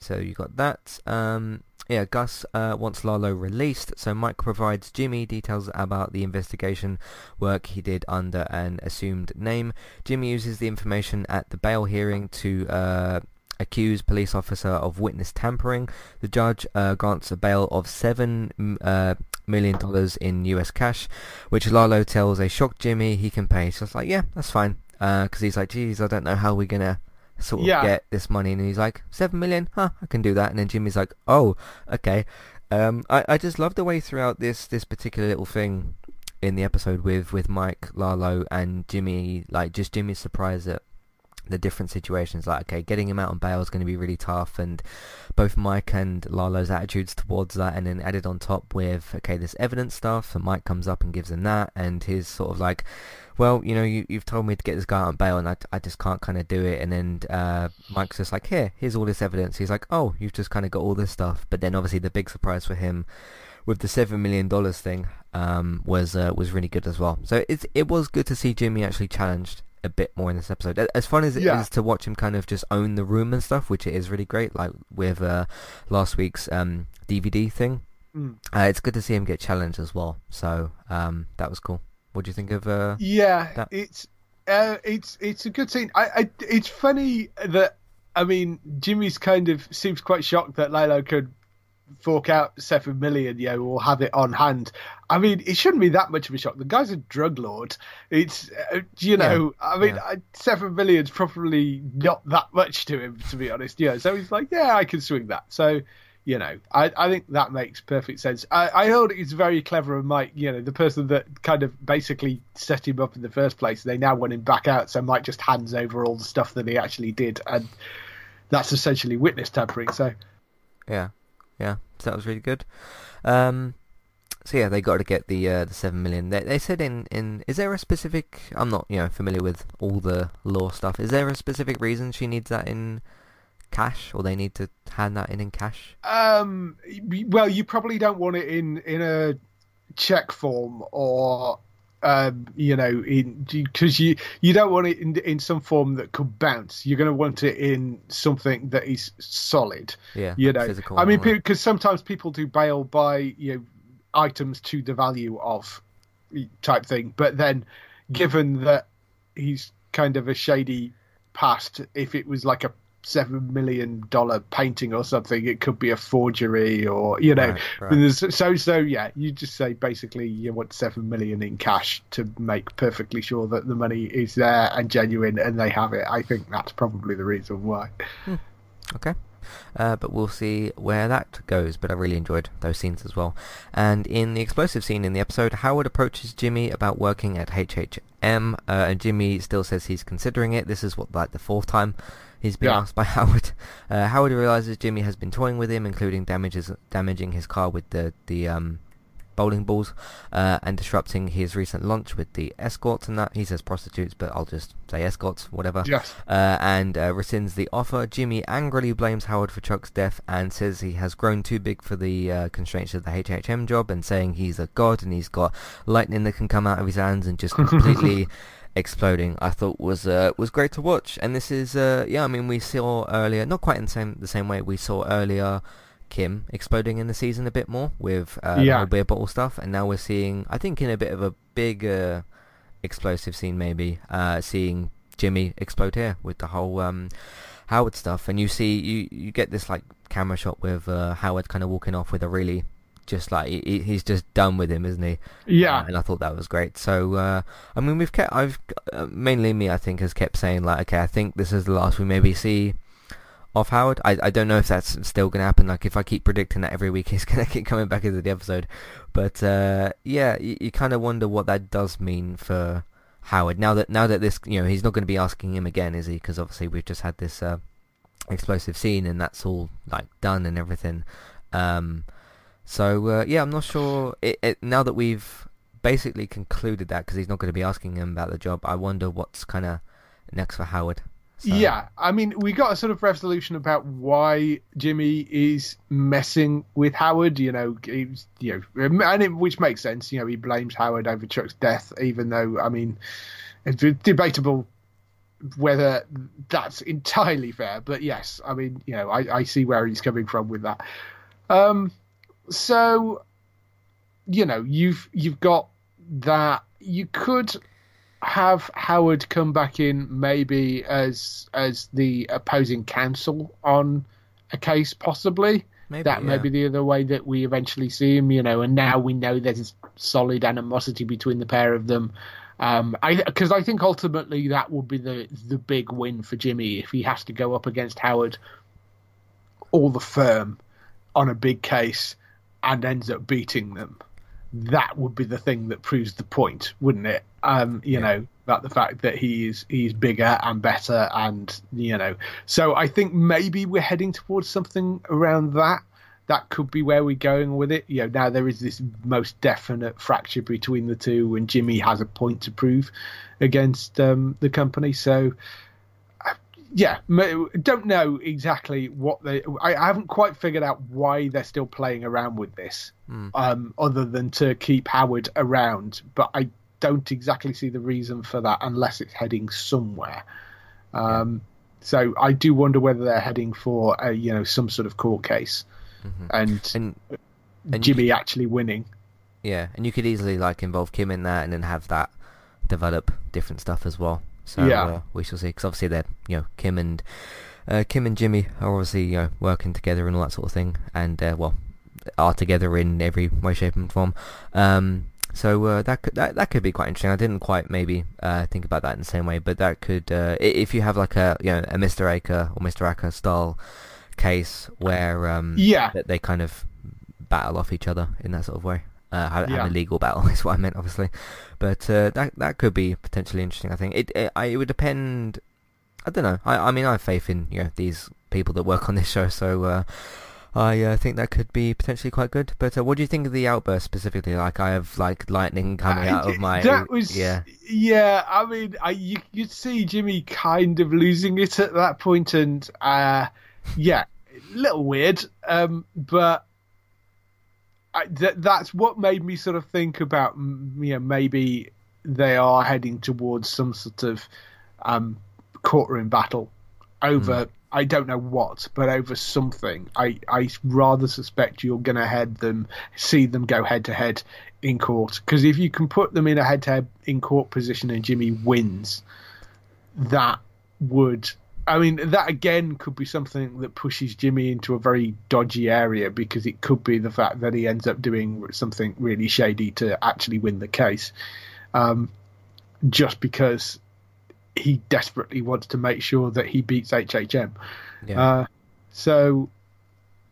Uh, so you got that. Um, yeah, Gus uh, wants Lalo released, so Mike provides Jimmy details about the investigation work he did under an assumed name. Jimmy uses the information at the bail hearing to uh, accuse police officer of witness tampering. The judge uh, grants a bail of seven uh, million dollars in U.S. cash, which Lalo tells a shocked Jimmy he can pay. So it's like, yeah, that's fine, because he's like, geez, I don't know how we're gonna sort of Yeah. get this money, and he's like, seven million, huh? I can do that. And then Jimmy's like, oh, okay. Um, I I just love the way throughout this this particular little thing in the episode with with Mike, Lalo, and Jimmy, like just Jimmy's surprise at the different situations. Like, okay, getting him out on bail is going to be really tough, and both Mike and Lalo's attitudes towards that, and then added on top with okay, this evidence stuff, and Mike comes up and gives him that, and his sort of like, well, you know, you, you've told me to get this guy out on bail, and I, I just can't kind of do it, and then uh, Mike's just like, here, here's all this evidence. He's like, oh, you've just kind of got all this stuff, but then obviously the big surprise for him with the seven million dollars thing um, was uh, was really good as well. So it's it was good to see Jimmy actually challenged a bit more in this episode. As fun as it is Yeah. to watch him kind of just own the room and stuff, which it is really great. Like with uh, last week's um, DVD thing, Mm. uh, it's good to see him get challenged as well. So um, that was cool. What do you think of? Uh, Yeah, That- it's uh, it's it's a good scene. I, I it's funny that I mean Jimmy's kind of seems quite shocked that Lalo could fork out seven million, you know, or have it on hand. I mean, it shouldn't be that much of a shock. The guy's a drug lord. It's uh, you know, I mean, yeah. Seven million's probably not that much to him, to be honest. Yeah, so he's like, yeah, I can swing that. So. You know, I, I think that makes perfect sense. I, I thought it's very clever of Mike, you know, the person that kind of basically set him up in the first place. They now want him back out, so Mike just hands over all the stuff that he actually did, and that's essentially witness tampering. So, yeah, yeah. So that was really good. Um, so yeah, they got to get the uh, the seven million. They, they said in, in is there a specific? I'm not you know familiar with all the law stuff. Is there a specific reason she needs that in cash, or they need to hand that in in cash? um, well, you probably don't want it in in a check form or. Um, you know, in because you you don't want it in in some form that could bounce. You're going to want it in something that is solid. Yeah, you know physical. i mean because sometimes people do bail by you know items to the value of type thing but then given that he's kind of a shady past if it was like a seven million dollar painting or something it could be a forgery or you know Right, right. so so yeah you just say basically you want seven million in cash to make perfectly sure that the money is there and genuine and they have it i think that's probably the reason why Okay. Uh, but we'll see where that goes. But I really enjoyed those scenes as well. And in the explosive scene in the episode, Howard approaches Jimmy about working at HHM, uh, and Jimmy still says he's considering it. This is what like the fourth time he's been Yeah. asked by [laughs] Howard. Uh, Howard realizes Jimmy has been toying with him, including damages damaging his car with the the um, bowling balls uh, and disrupting his recent lunch with the escorts and that. He says prostitutes, but I'll just say escorts, whatever. Yes. Uh, and uh, rescinds the offer. Jimmy angrily blames Howard for Chuck's death and says he has grown too big for the uh, constraints of the HHM job and saying he's a god and he's got lightning that can come out of his hands and just [laughs] completely exploding. I thought was uh, was great to watch. And this is uh, yeah, I mean we saw earlier, not quite in the same the same way we saw earlier. Kim exploding in the season a bit more with uh, the Yeah. beer bottle stuff, and now we're seeing, I think, in a bit of a bigger explosive scene, maybe uh, seeing Jimmy explode here with the whole um, Howard stuff, and you see you you get this like camera shot with uh, Howard kind of walking off with a really just like he, he's just done with him, isn't he? yeah Uh, and I thought that was great. So uh, I mean, we've kept I've uh, mainly me I think has kept saying like, okay, I think this is the last we maybe see of Howard. I I don't know if that's still gonna happen. Like if I keep predicting that every week, [laughs] he's gonna keep coming back into the episode. But uh, yeah, you, you kind of wonder what that does mean for Howard now that now that this you know he's not going to be asking him again, is he? Because obviously we've just had this uh, explosive scene and that's all like done and everything. Um, so uh, yeah, I'm not sure. It, it, now that we've basically concluded that because he's not going to be asking him about the job, I wonder what's kind of next for Howard. So- Yeah, I mean, we got a sort of resolution about why Jimmy is messing with Howard. You know, you know, and it, which makes sense. You know, he blames Howard over Chuck's death, even though I mean, it's debatable whether that's entirely fair, but yes, I mean, you know, I, I see where he's coming from with that. Um, so, you know, you've you've got that. You could have Howard come back in maybe as as the opposing counsel on a case, possibly. Maybe, that may be the other way that we eventually see him, you know. And now we know there's solid animosity between the pair of them. Um, I because I think ultimately that would be the the big win for Jimmy if he has to go up against Howard or the firm on a big case and ends up beating them. That would be the thing that proves the point, wouldn't it? Um, you Yeah. know, that the fact that he is he's bigger and better, and you know, so I think maybe we're heading towards something around that. That could be where we're going with it. You know, now there is this most definite fracture between the two, and Jimmy has a point to prove against um, the company. So, yeah, don't know exactly what they. I, I haven't quite figured out why they're still playing around with this, um, other than to keep Howard around. But I don't exactly see the reason for that unless it's heading somewhere. Um, So I do wonder whether they're heading for a, you know some sort of court case, and, And and Jimmy actually winning. Yeah, and you could easily like involve Kim in that, and then have that develop different stuff as well. So Yeah. uh, we shall see. Because obviously they're you know Kim and uh, Kim and Jimmy are obviously you know working together and all that sort of thing, and uh, well are together in every way, shape, and form. Um, so uh, that could that, that could be quite interesting. I didn't quite maybe uh, think about that in the same way, but that could uh, if you have like a you know a Mr. Acker or Mr. Acker style case where um, Yeah. that they kind of battle off each other in that sort of way. Uh, have, Yeah. a legal battle [laughs] is what I meant, obviously. But uh, that that could be potentially interesting. I think it it, I, it would depend. I don't know. I I mean I have faith in you know these people that work on this [laughs] show, so uh, I uh, think that could be potentially quite good. But uh, what do you think of the outburst specifically? Like I have like lightning coming out of my That was yeah yeah. I mean, I, you you'd see Jimmy kind of losing it at that point, and uh, yeah, a little weird. Um, but I, th- that's what made me sort of think about mm, you know maybe they are heading towards some sort of um, courtroom battle over. I don't know what, but over something. I, I rather suspect you're going to head them, see them go head to head in court. Because if you can put them in a head to head in court position and Jimmy wins, that would. I mean, that again could be something that pushes Jimmy into a very dodgy area because it could be the fact that he ends up doing something really shady to actually win the case. Um, just because he desperately wants to make sure that he beats HHM. yeah Uh, so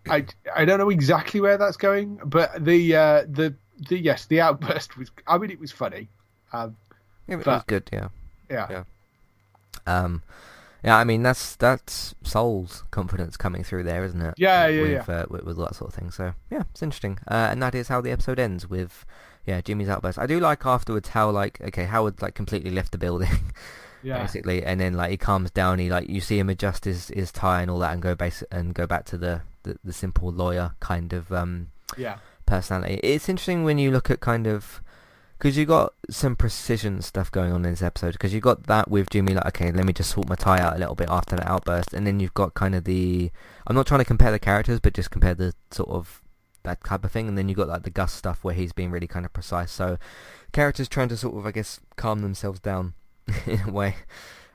I I don't know exactly where that's going, but the uh, the the yes, the outburst was. I mean, it was funny. Um, it, was good. Yeah. yeah. Yeah. Um, yeah, I mean that's that's Saul's confidence coming through there, isn't it? Yeah, yeah, with, yeah. Uh, with, with that sort of thing. So yeah, it's interesting. Uh, and that is how the episode ends with yeah Jimmy's outburst. I do like afterwards how like okay Howard like completely left the building [laughs] yeah, basically, and then like he calms down. He like you see him adjust his, his tie and all that, and go base and go back to the, the, the simple lawyer kind of um yeah, personality. It's interesting when you look at kind of because you got some precision stuff going on in this episode. Because you got that with Jimmy, like okay, let me just sort my tie out a little bit after that outburst, and then you've got kind of the. I'm not trying to compare the characters, but just compare the sort of that type of thing, and then you've got like the Gus stuff where he's being really kind of precise. So characters trying to sort of, I guess, calm themselves down [laughs] in a way.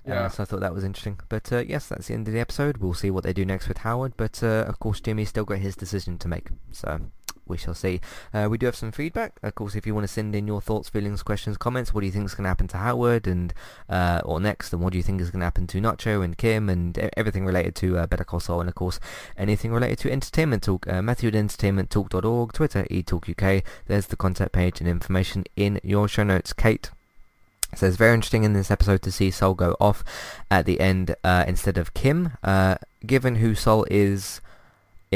Yeah. Uh, so I thought that was interesting. But uh, yes, that's the end of the episode. We'll see what they do next with Howard. But uh, of course, Jimmy's still got his decision to make. So we shall see. Uh, we do have some feedback. Of course, if you want to send in your thoughts, feelings, questions, comments, what do you think is going to happen to Howard and uh, or next, and what do you think is going to happen to Nacho and Kim and everything related to uh, Better Call Saul, and of course anything related to entertainment talk. Uh, Matthew at entertainmenttalk.org, Twitter eTalkUK. There's the contact page and information in your show notes. Kate. So it's very interesting in this episode to see Saul go off at the end uh, instead of Kim. Uh, given who Saul is,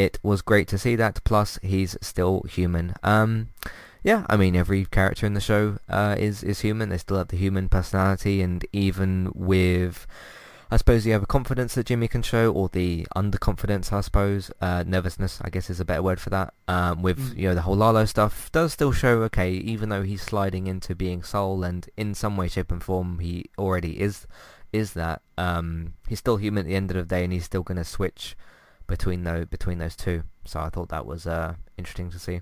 it was great to see that. Plus, he's still human. Um, yeah, I mean every character in the show uh, is is human. They still have the human personality, and even with, I suppose, you have a confidence that Jimmy can show, or the underconfidence, I suppose, uh, nervousness, I guess is a better word for that. Um, with Mm. you know the whole Lalo stuff, does still show okay, even though he's sliding into being Saul, and in some way, shape, and form, he already is is that um, he's still human at the end of the day, and he's still going to switch between those between those two. So I thought that was uh, interesting to see.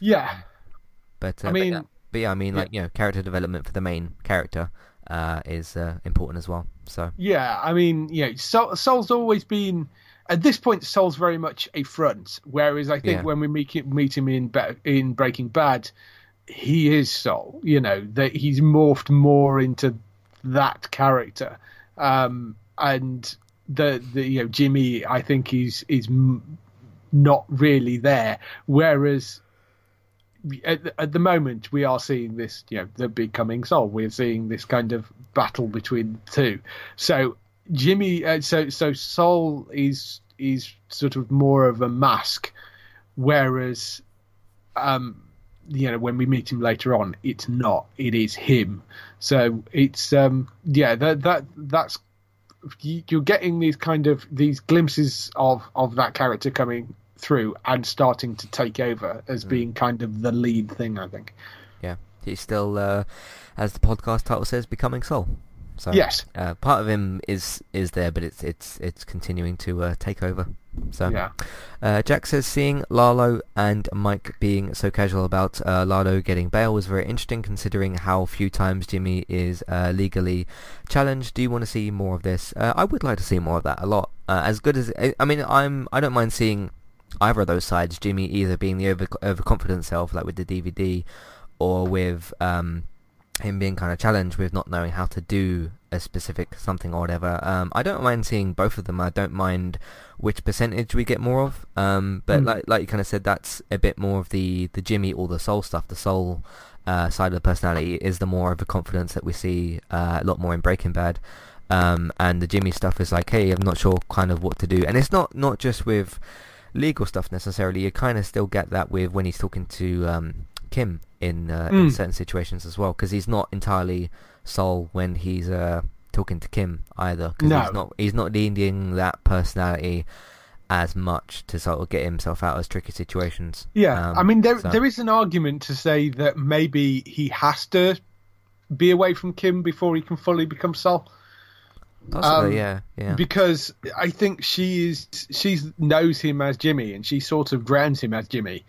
Yeah, But uh, I but mean, yeah, but yeah, I mean, yeah. like you know, character development for the main character uh, is uh, important as well. So Yeah, I mean, you know, Saul, Saul's always been at this point. Saul's very much a front, whereas I think Yeah. when we meet him, meet him in in Breaking Bad, he is Saul. You know that he's morphed more into that character, um, and the the you know Jimmy, I think he's is not really there, whereas. At, the- at the moment, we are seeing this, you know, the becoming Saul. We're seeing this kind of battle between the two. So Jimmy, uh, so so Saul is is sort of more of a mask, whereas, um, you know, when we meet him later on, it's not. It is him. So it's um, yeah, that that that's you're getting these kind of these glimpses of of that character coming through and starting to take over as being kind of the lead thing. I think. yeah, he's still, uh, as the podcast title says, becoming Saul. So Yes. uh, part of him is is there, but it's it's it's continuing to uh, take over. So Yeah. Uh, Jack says seeing Lalo and Mike being so casual about uh, Lalo getting bail was very interesting considering how few times Jimmy is uh, legally challenged. Do you want to see more of this? Uh, I would like to see more of that a lot. Uh, as good as I I mean, I'm I don't mind seeing either of those sides. Jimmy either being the over overconfident self, like with the DVD, or with um, him being kind of challenged with not knowing how to do a specific something or whatever. Um, I don't mind seeing both of them. I don't mind which percentage we get more of. Um, but Mm. like like you kind of said, that's a bit more of the the Jimmy or the Saul stuff. The Saul uh, side of the personality is the more of the confidence that we see uh, a lot more in Breaking Bad. Um, and the Jimmy stuff is like, hey, I'm not sure kind of what to do. And it's not not just with legal stuff necessarily. You kind of still get that with when he's talking to um, Kim in uh, in Mm. certain situations as well, because he's not entirely Saul when he's uh, talking to Kim either. Because No. he's not he's not needing that personality as much to sort of get himself out of tricky situations. Yeah, Um, I mean, there so- there is an argument to say that maybe he has to be away from Kim before he can fully become Saul, Possibly, um, yeah, yeah. because I think she is she knows him as Jimmy, and she sort of grounds him as Jimmy,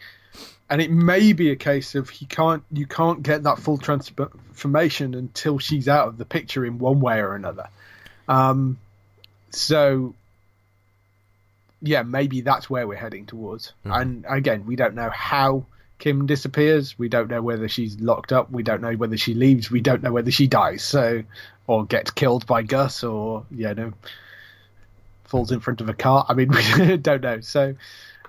and it may be a case of he can't you can't get that full transformation until she's out of the picture in one way or another. Um, so yeah, maybe that's where we're heading towards. Mhm. And again, we don't know how Kim disappears. We don't know whether she's locked up. We don't know whether she leaves. We don't know whether she dies. So, or gets killed by Gus, or you know, falls in front of a car. I mean, [laughs] we don't know. So,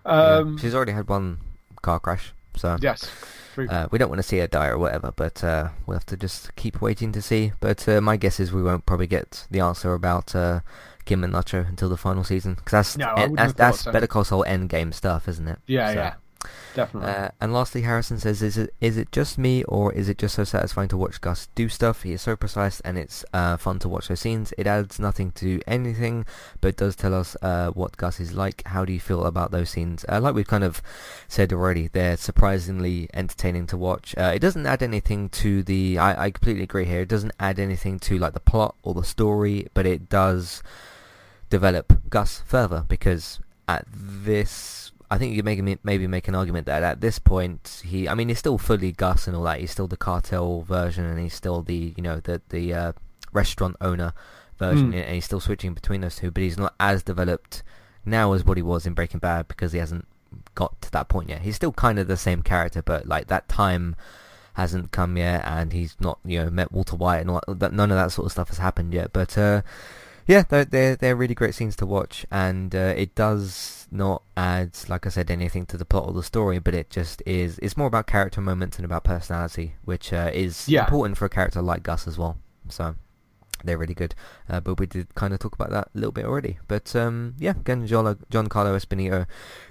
Yeah. um, She's already had one car crash, so yes. Uh, we don't want to see her die or whatever, but uh, we'll have to just keep waiting to see. But uh, my guess is we won't probably get the answer about uh, Kim and Nacho until the final season because that's No, eh, that's, that's so. Better Call Saul end game stuff, isn't it? yeah, So, yeah, definitely. Uh, and lastly, Harrison says, "Is it is it just me, or is it just so satisfying to watch Gus do stuff? He is so precise, and it's uh, fun to watch those scenes. It adds nothing to anything, but does tell us uh, what Gus is like. How do you feel about those scenes? Uh, like we've kind of said already, they're surprisingly entertaining to watch. Uh, it doesn't add anything to the. I, I completely agree here. It doesn't add anything to like the plot or the story, but it does develop Gus further because at this I think you could make, maybe make an argument that at this point he I mean he's still fully Gus and all that. He's still the cartel version and he's still the you know the the uh, restaurant owner version. Mm. and he's still switching between those two but he's not as developed now as what he was in Breaking Bad because he hasn't got to that point yet. He's still kind of the same character but like that time hasn't come yet and he's not you know met Walter White and all that, none of that sort of stuff has happened yet. But uh yeah, they're, they're they're really great scenes to watch, and uh, it does not add, like I said, anything to the plot or the story, but it just is. It's more about character moments and about personality, which uh, is Yeah. important for a character like Gus as well. So they're really good. Uh, but we did kind of talk about that a little bit already. But um, yeah, again, John, Giancarlo Esposito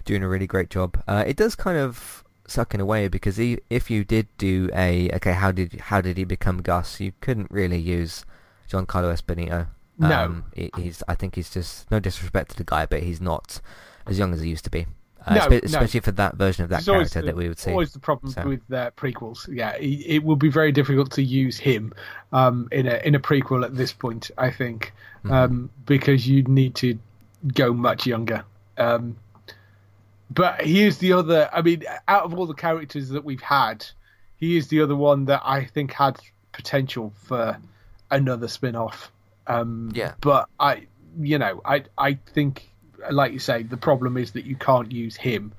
doing a really great job. Uh, it does kind of suck in a way because he, if you did do a okay, how did how did he become Gus? You couldn't really use Giancarlo Esposito. No. Um, he- he's I think he's just no disrespect to the guy, but he's not as young as he used to be. Uh, No, spe- no. especially for that version of that It's character the- that we would see. Always the problem So- with uh, prequels. Yeah, it, it will be very difficult to use him um, in a in a prequel at this point. I think Mm-hmm. um, because you'd need to go much younger. Um, but he is the other. I mean, out of all the characters that we've had, he is the other one that I think had potential for another spin-off. Um, Yeah. But I, you know, I I think, like you say, the problem is that you can't use him.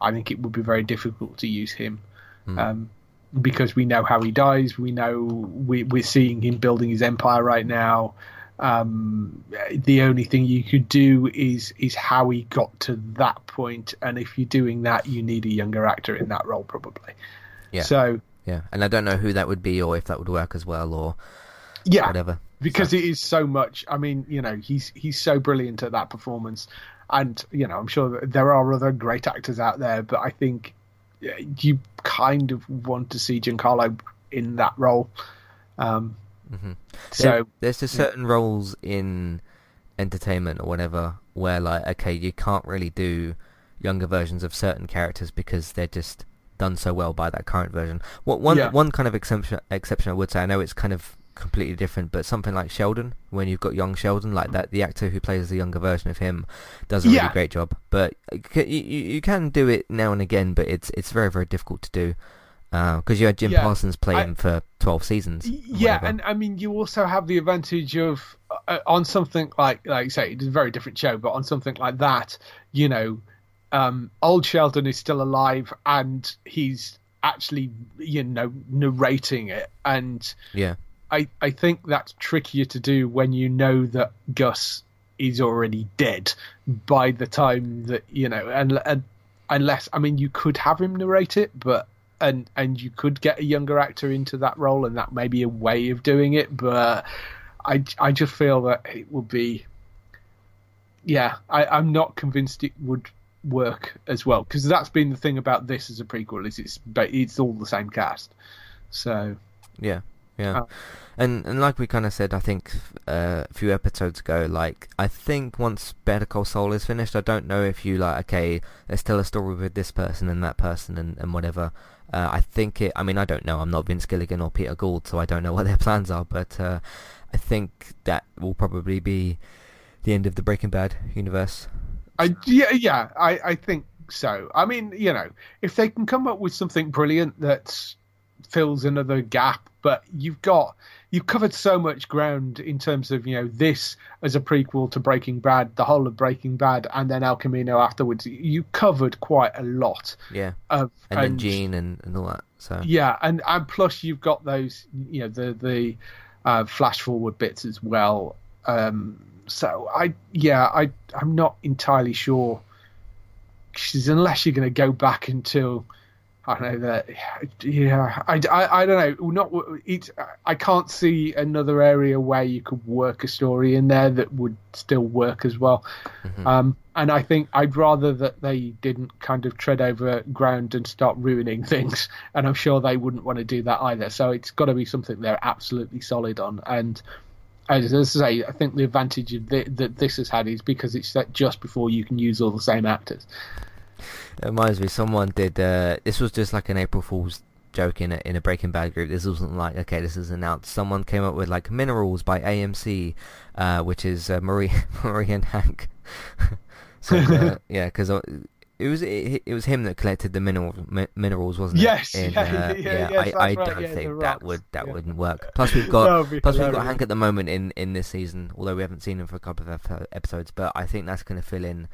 I think it would be very difficult to use him. Um, because we know how he dies. We know we, we're seeing him building his empire right now. Um, the only thing you could do is is how he got to that point, and if you're doing that, you need a younger actor in that role probably. Yeah. So Yeah, and I don't know who that would be or if that would work as well or yeah, whatever. because it is so much. I mean, you know, he's he's so brilliant at that performance, and you know, I'm sure there are other great actors out there, but I think you kind of want to see Giancarlo in that role. Um, mm-hmm. So There- there's just certain roles in entertainment or whatever where like okay you can't really do younger versions of certain characters because they're just done so well by that current version. What one Yeah. one kind of exception exception I would say I know it's kind of completely different but something like Sheldon when you've got young Sheldon like that the actor who plays the younger version of him does a Yeah. really great job but you, you, you can do it now and again but it's it's very very difficult to do because you had Jim Yeah. Parsons play I- him for 12 seasons yeah, whatever. and I mean, you also have the advantage of uh, on something like, like you say, it's a very different show, but on something like that, you know, um, old Sheldon is still alive and he's actually, you know, narrating it, and yeah I I think that's trickier to do when you know that Gus is already dead by the time that you know, and, and unless I mean, you could have him narrate it, but and and you could get a younger actor into that role, and that may be a way of doing it, but I I just feel that it would be, yeah, I, I'm not convinced it would work as well because that's been the thing about this as a prequel is it's but it's all the same cast, so Yeah, yeah, Oh. and and like we kind of said, I think uh, a few episodes ago, like I think once Better Call Saul is finished, I don't know if you like okay, let's tell a story with this person and that person and and whatever. Uh, I think it. I mean, I don't know. I'm not Vince Gilligan or Peter Gould, so I don't know what their [laughs] plans are. But uh, I think that will probably be the end of the Breaking Bad universe. I yeah yeah I I think so. I mean, you know, if they can come up with something brilliant that fills another gap, but you've got you've covered so much ground in terms of you know this as a prequel to Breaking Bad, the whole of Breaking Bad, and then El Camino afterwards. You covered quite a lot Yeah, of and, then Gene and, and all that. So yeah, and and plus you've got those, you know, the the uh, flash forward bits as well. Um, so I yeah, I I'm not entirely sure. unless you're going to go back until I don't know that yeah, I, I, I don't know. Not it. I can't see another area where you could work a story in there that would still work as well. Um, and I think I'd rather that they didn't kind of tread over ground and start ruining things. And I'm sure they wouldn't want to do that either. So it's got to be something they're absolutely solid on. And as I say, I think the advantage of thi- that this has had is because it's set just before you can use all the same actors. It reminds me, someone did. Uh, this was just like an April Fool's joke in a, in a Breaking Bad group. This wasn't like okay, this is announced. Someone came up with like Minerals by AMC, uh, which is uh, Marie [laughs] Marie and Hank. [laughs] so uh, [laughs] yeah, because it was it, it was him that collected the mineral mi- minerals, wasn't it? Yes, In, yeah, uh, yeah, yes, I, I right, don't yeah, think that would that yeah. wouldn't work. Plus we've got plus we've got. Hank at the moment in in this season, although we haven't seen him for a couple of episodes. But I think that's going to fill in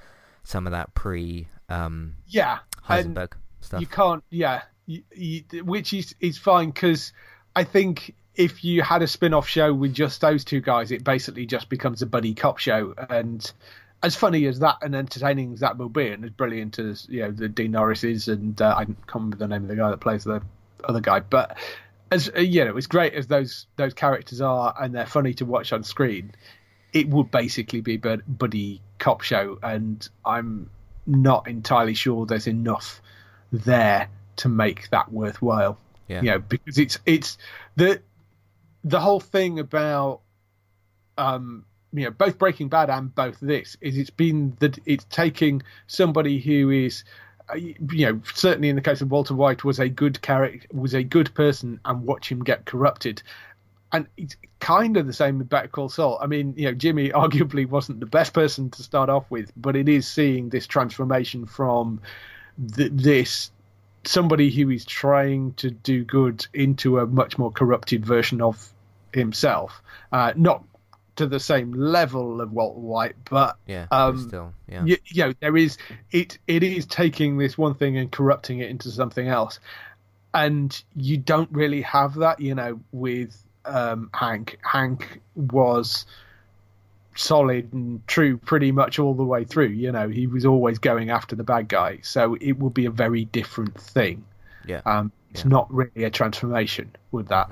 some of that pre um, Yeah. Heisenberg stuff. you can't, yeah, you, you, which is, is fine because I think if you had a spin off show with just those two guys, it basically just becomes a buddy cop show. And as funny as that and entertaining as that will be, and as brilliant as you know the Dean Norris is, and uh, I can't remember the name of the guy that plays the other guy, but as uh, you know, as great as those those characters are, and they're funny to watch on screen, it would basically be a buddy cop show, and I'm not entirely sure there's enough there to make that worthwhile. Yeah. You know, because it's it's the the whole thing about um you know both Breaking Bad and both this is it's been that it's taking somebody who is uh, you know certainly in the case of Walter White was a good character was a good person and watch him get corrupted and it's kind of the same with Better Call Saul. I mean, you know, Jimmy [laughs] arguably wasn't the best person to start off with, but it is seeing this transformation from th- this somebody who is trying to do good into a much more corrupted version of himself. Uh, not to the same level of Walter White, but Yeah, um, still, yeah. you, you know there is it it is taking this one thing and corrupting it into something else and you don't really have that you know with um hank hank was solid and true pretty much all the way through you know he was always going after the bad guy so it would be a very different thing Yeah. um it's Yeah. not really a transformation with that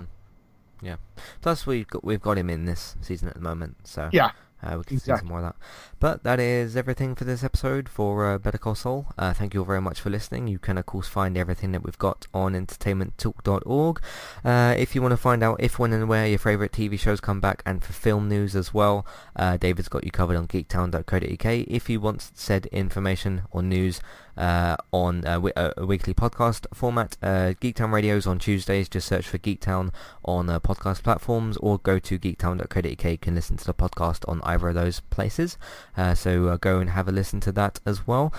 Yeah. Plus, we've got we've got him in this season at the moment, so yeah uh, we can see some more of that. But that is everything for this episode for uh, Better Call Saul. Uh, thank you all very much for listening. You can of course find everything that we've got on entertainmenttalk.org. Uh, if you want to find out if, when, and where your favourite TV shows come back, and for film news as well, uh, David's got you covered on geektown.co.uk. If you want said information or news uh, on wi- uh, a weekly podcast format. Uh, Geektown Radio's on Tuesdays. Just search for Geektown on uh, podcast platforms or go to geektown.co.uk. You can listen to the podcast on either of those places. Uh, so uh, go and have a listen to that as well.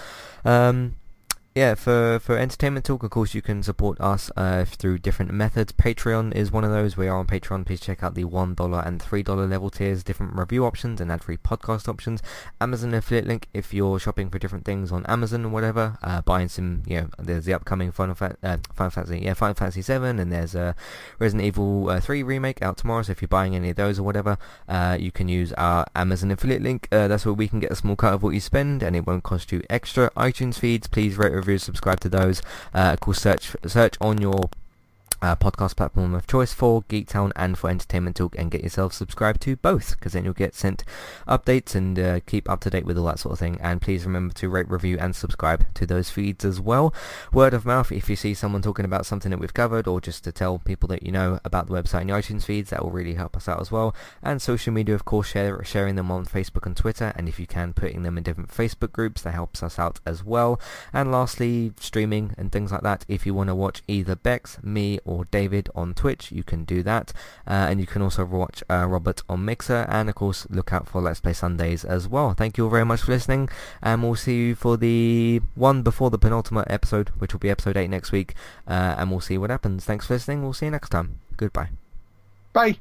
Um, yeah, for, for Entertainment Talk, of course, you can support us uh, through different methods. Patreon is one of those. We are on Patreon. Please check out the $1 and $3 level tiers, different review options and ad-free podcast options. Amazon affiliate link if you're shopping for different things on Amazon or whatever. Uh, buying some, you know, there's the upcoming Final, Fa- uh, Final Fantasy, yeah, Final Fantasy 7 and there's a Resident Evil uh, 3 remake out tomorrow. So if you're buying any of those or whatever, uh, you can use our Amazon affiliate link. Uh, that's where we can get a small cut of what you spend and it won't cost you extra. iTunes feeds, please rate, review, subscribe to those. Uh, of course, search search on your uh, podcast platform of choice for Geektown and for Entertainment Talk and get yourself subscribed to both because then you'll get sent updates and uh, keep up to date with all that sort of thing. And please remember to rate review and subscribe to those feeds as well. Word of mouth if you see someone talking about something that we've covered or just to tell people that you know about the website and your iTunes feeds that will really help us out as well. And social media of course share, sharing them on Facebook and Twitter and if you can putting them in different Facebook groups that helps us out as well. And lastly streaming and things like that. If you want to watch either Bex me or David on Twitch you can do that. Uh, and you can also watch uh, Robert on Mixer. And of course look out for Let's Play Sundays as well. Thank you all very much for listening. And we'll see you for the one before the penultimate episode which will be episode 8 next week. Uh, and we'll see what happens. Thanks for listening. We'll see you next time. Goodbye. Bye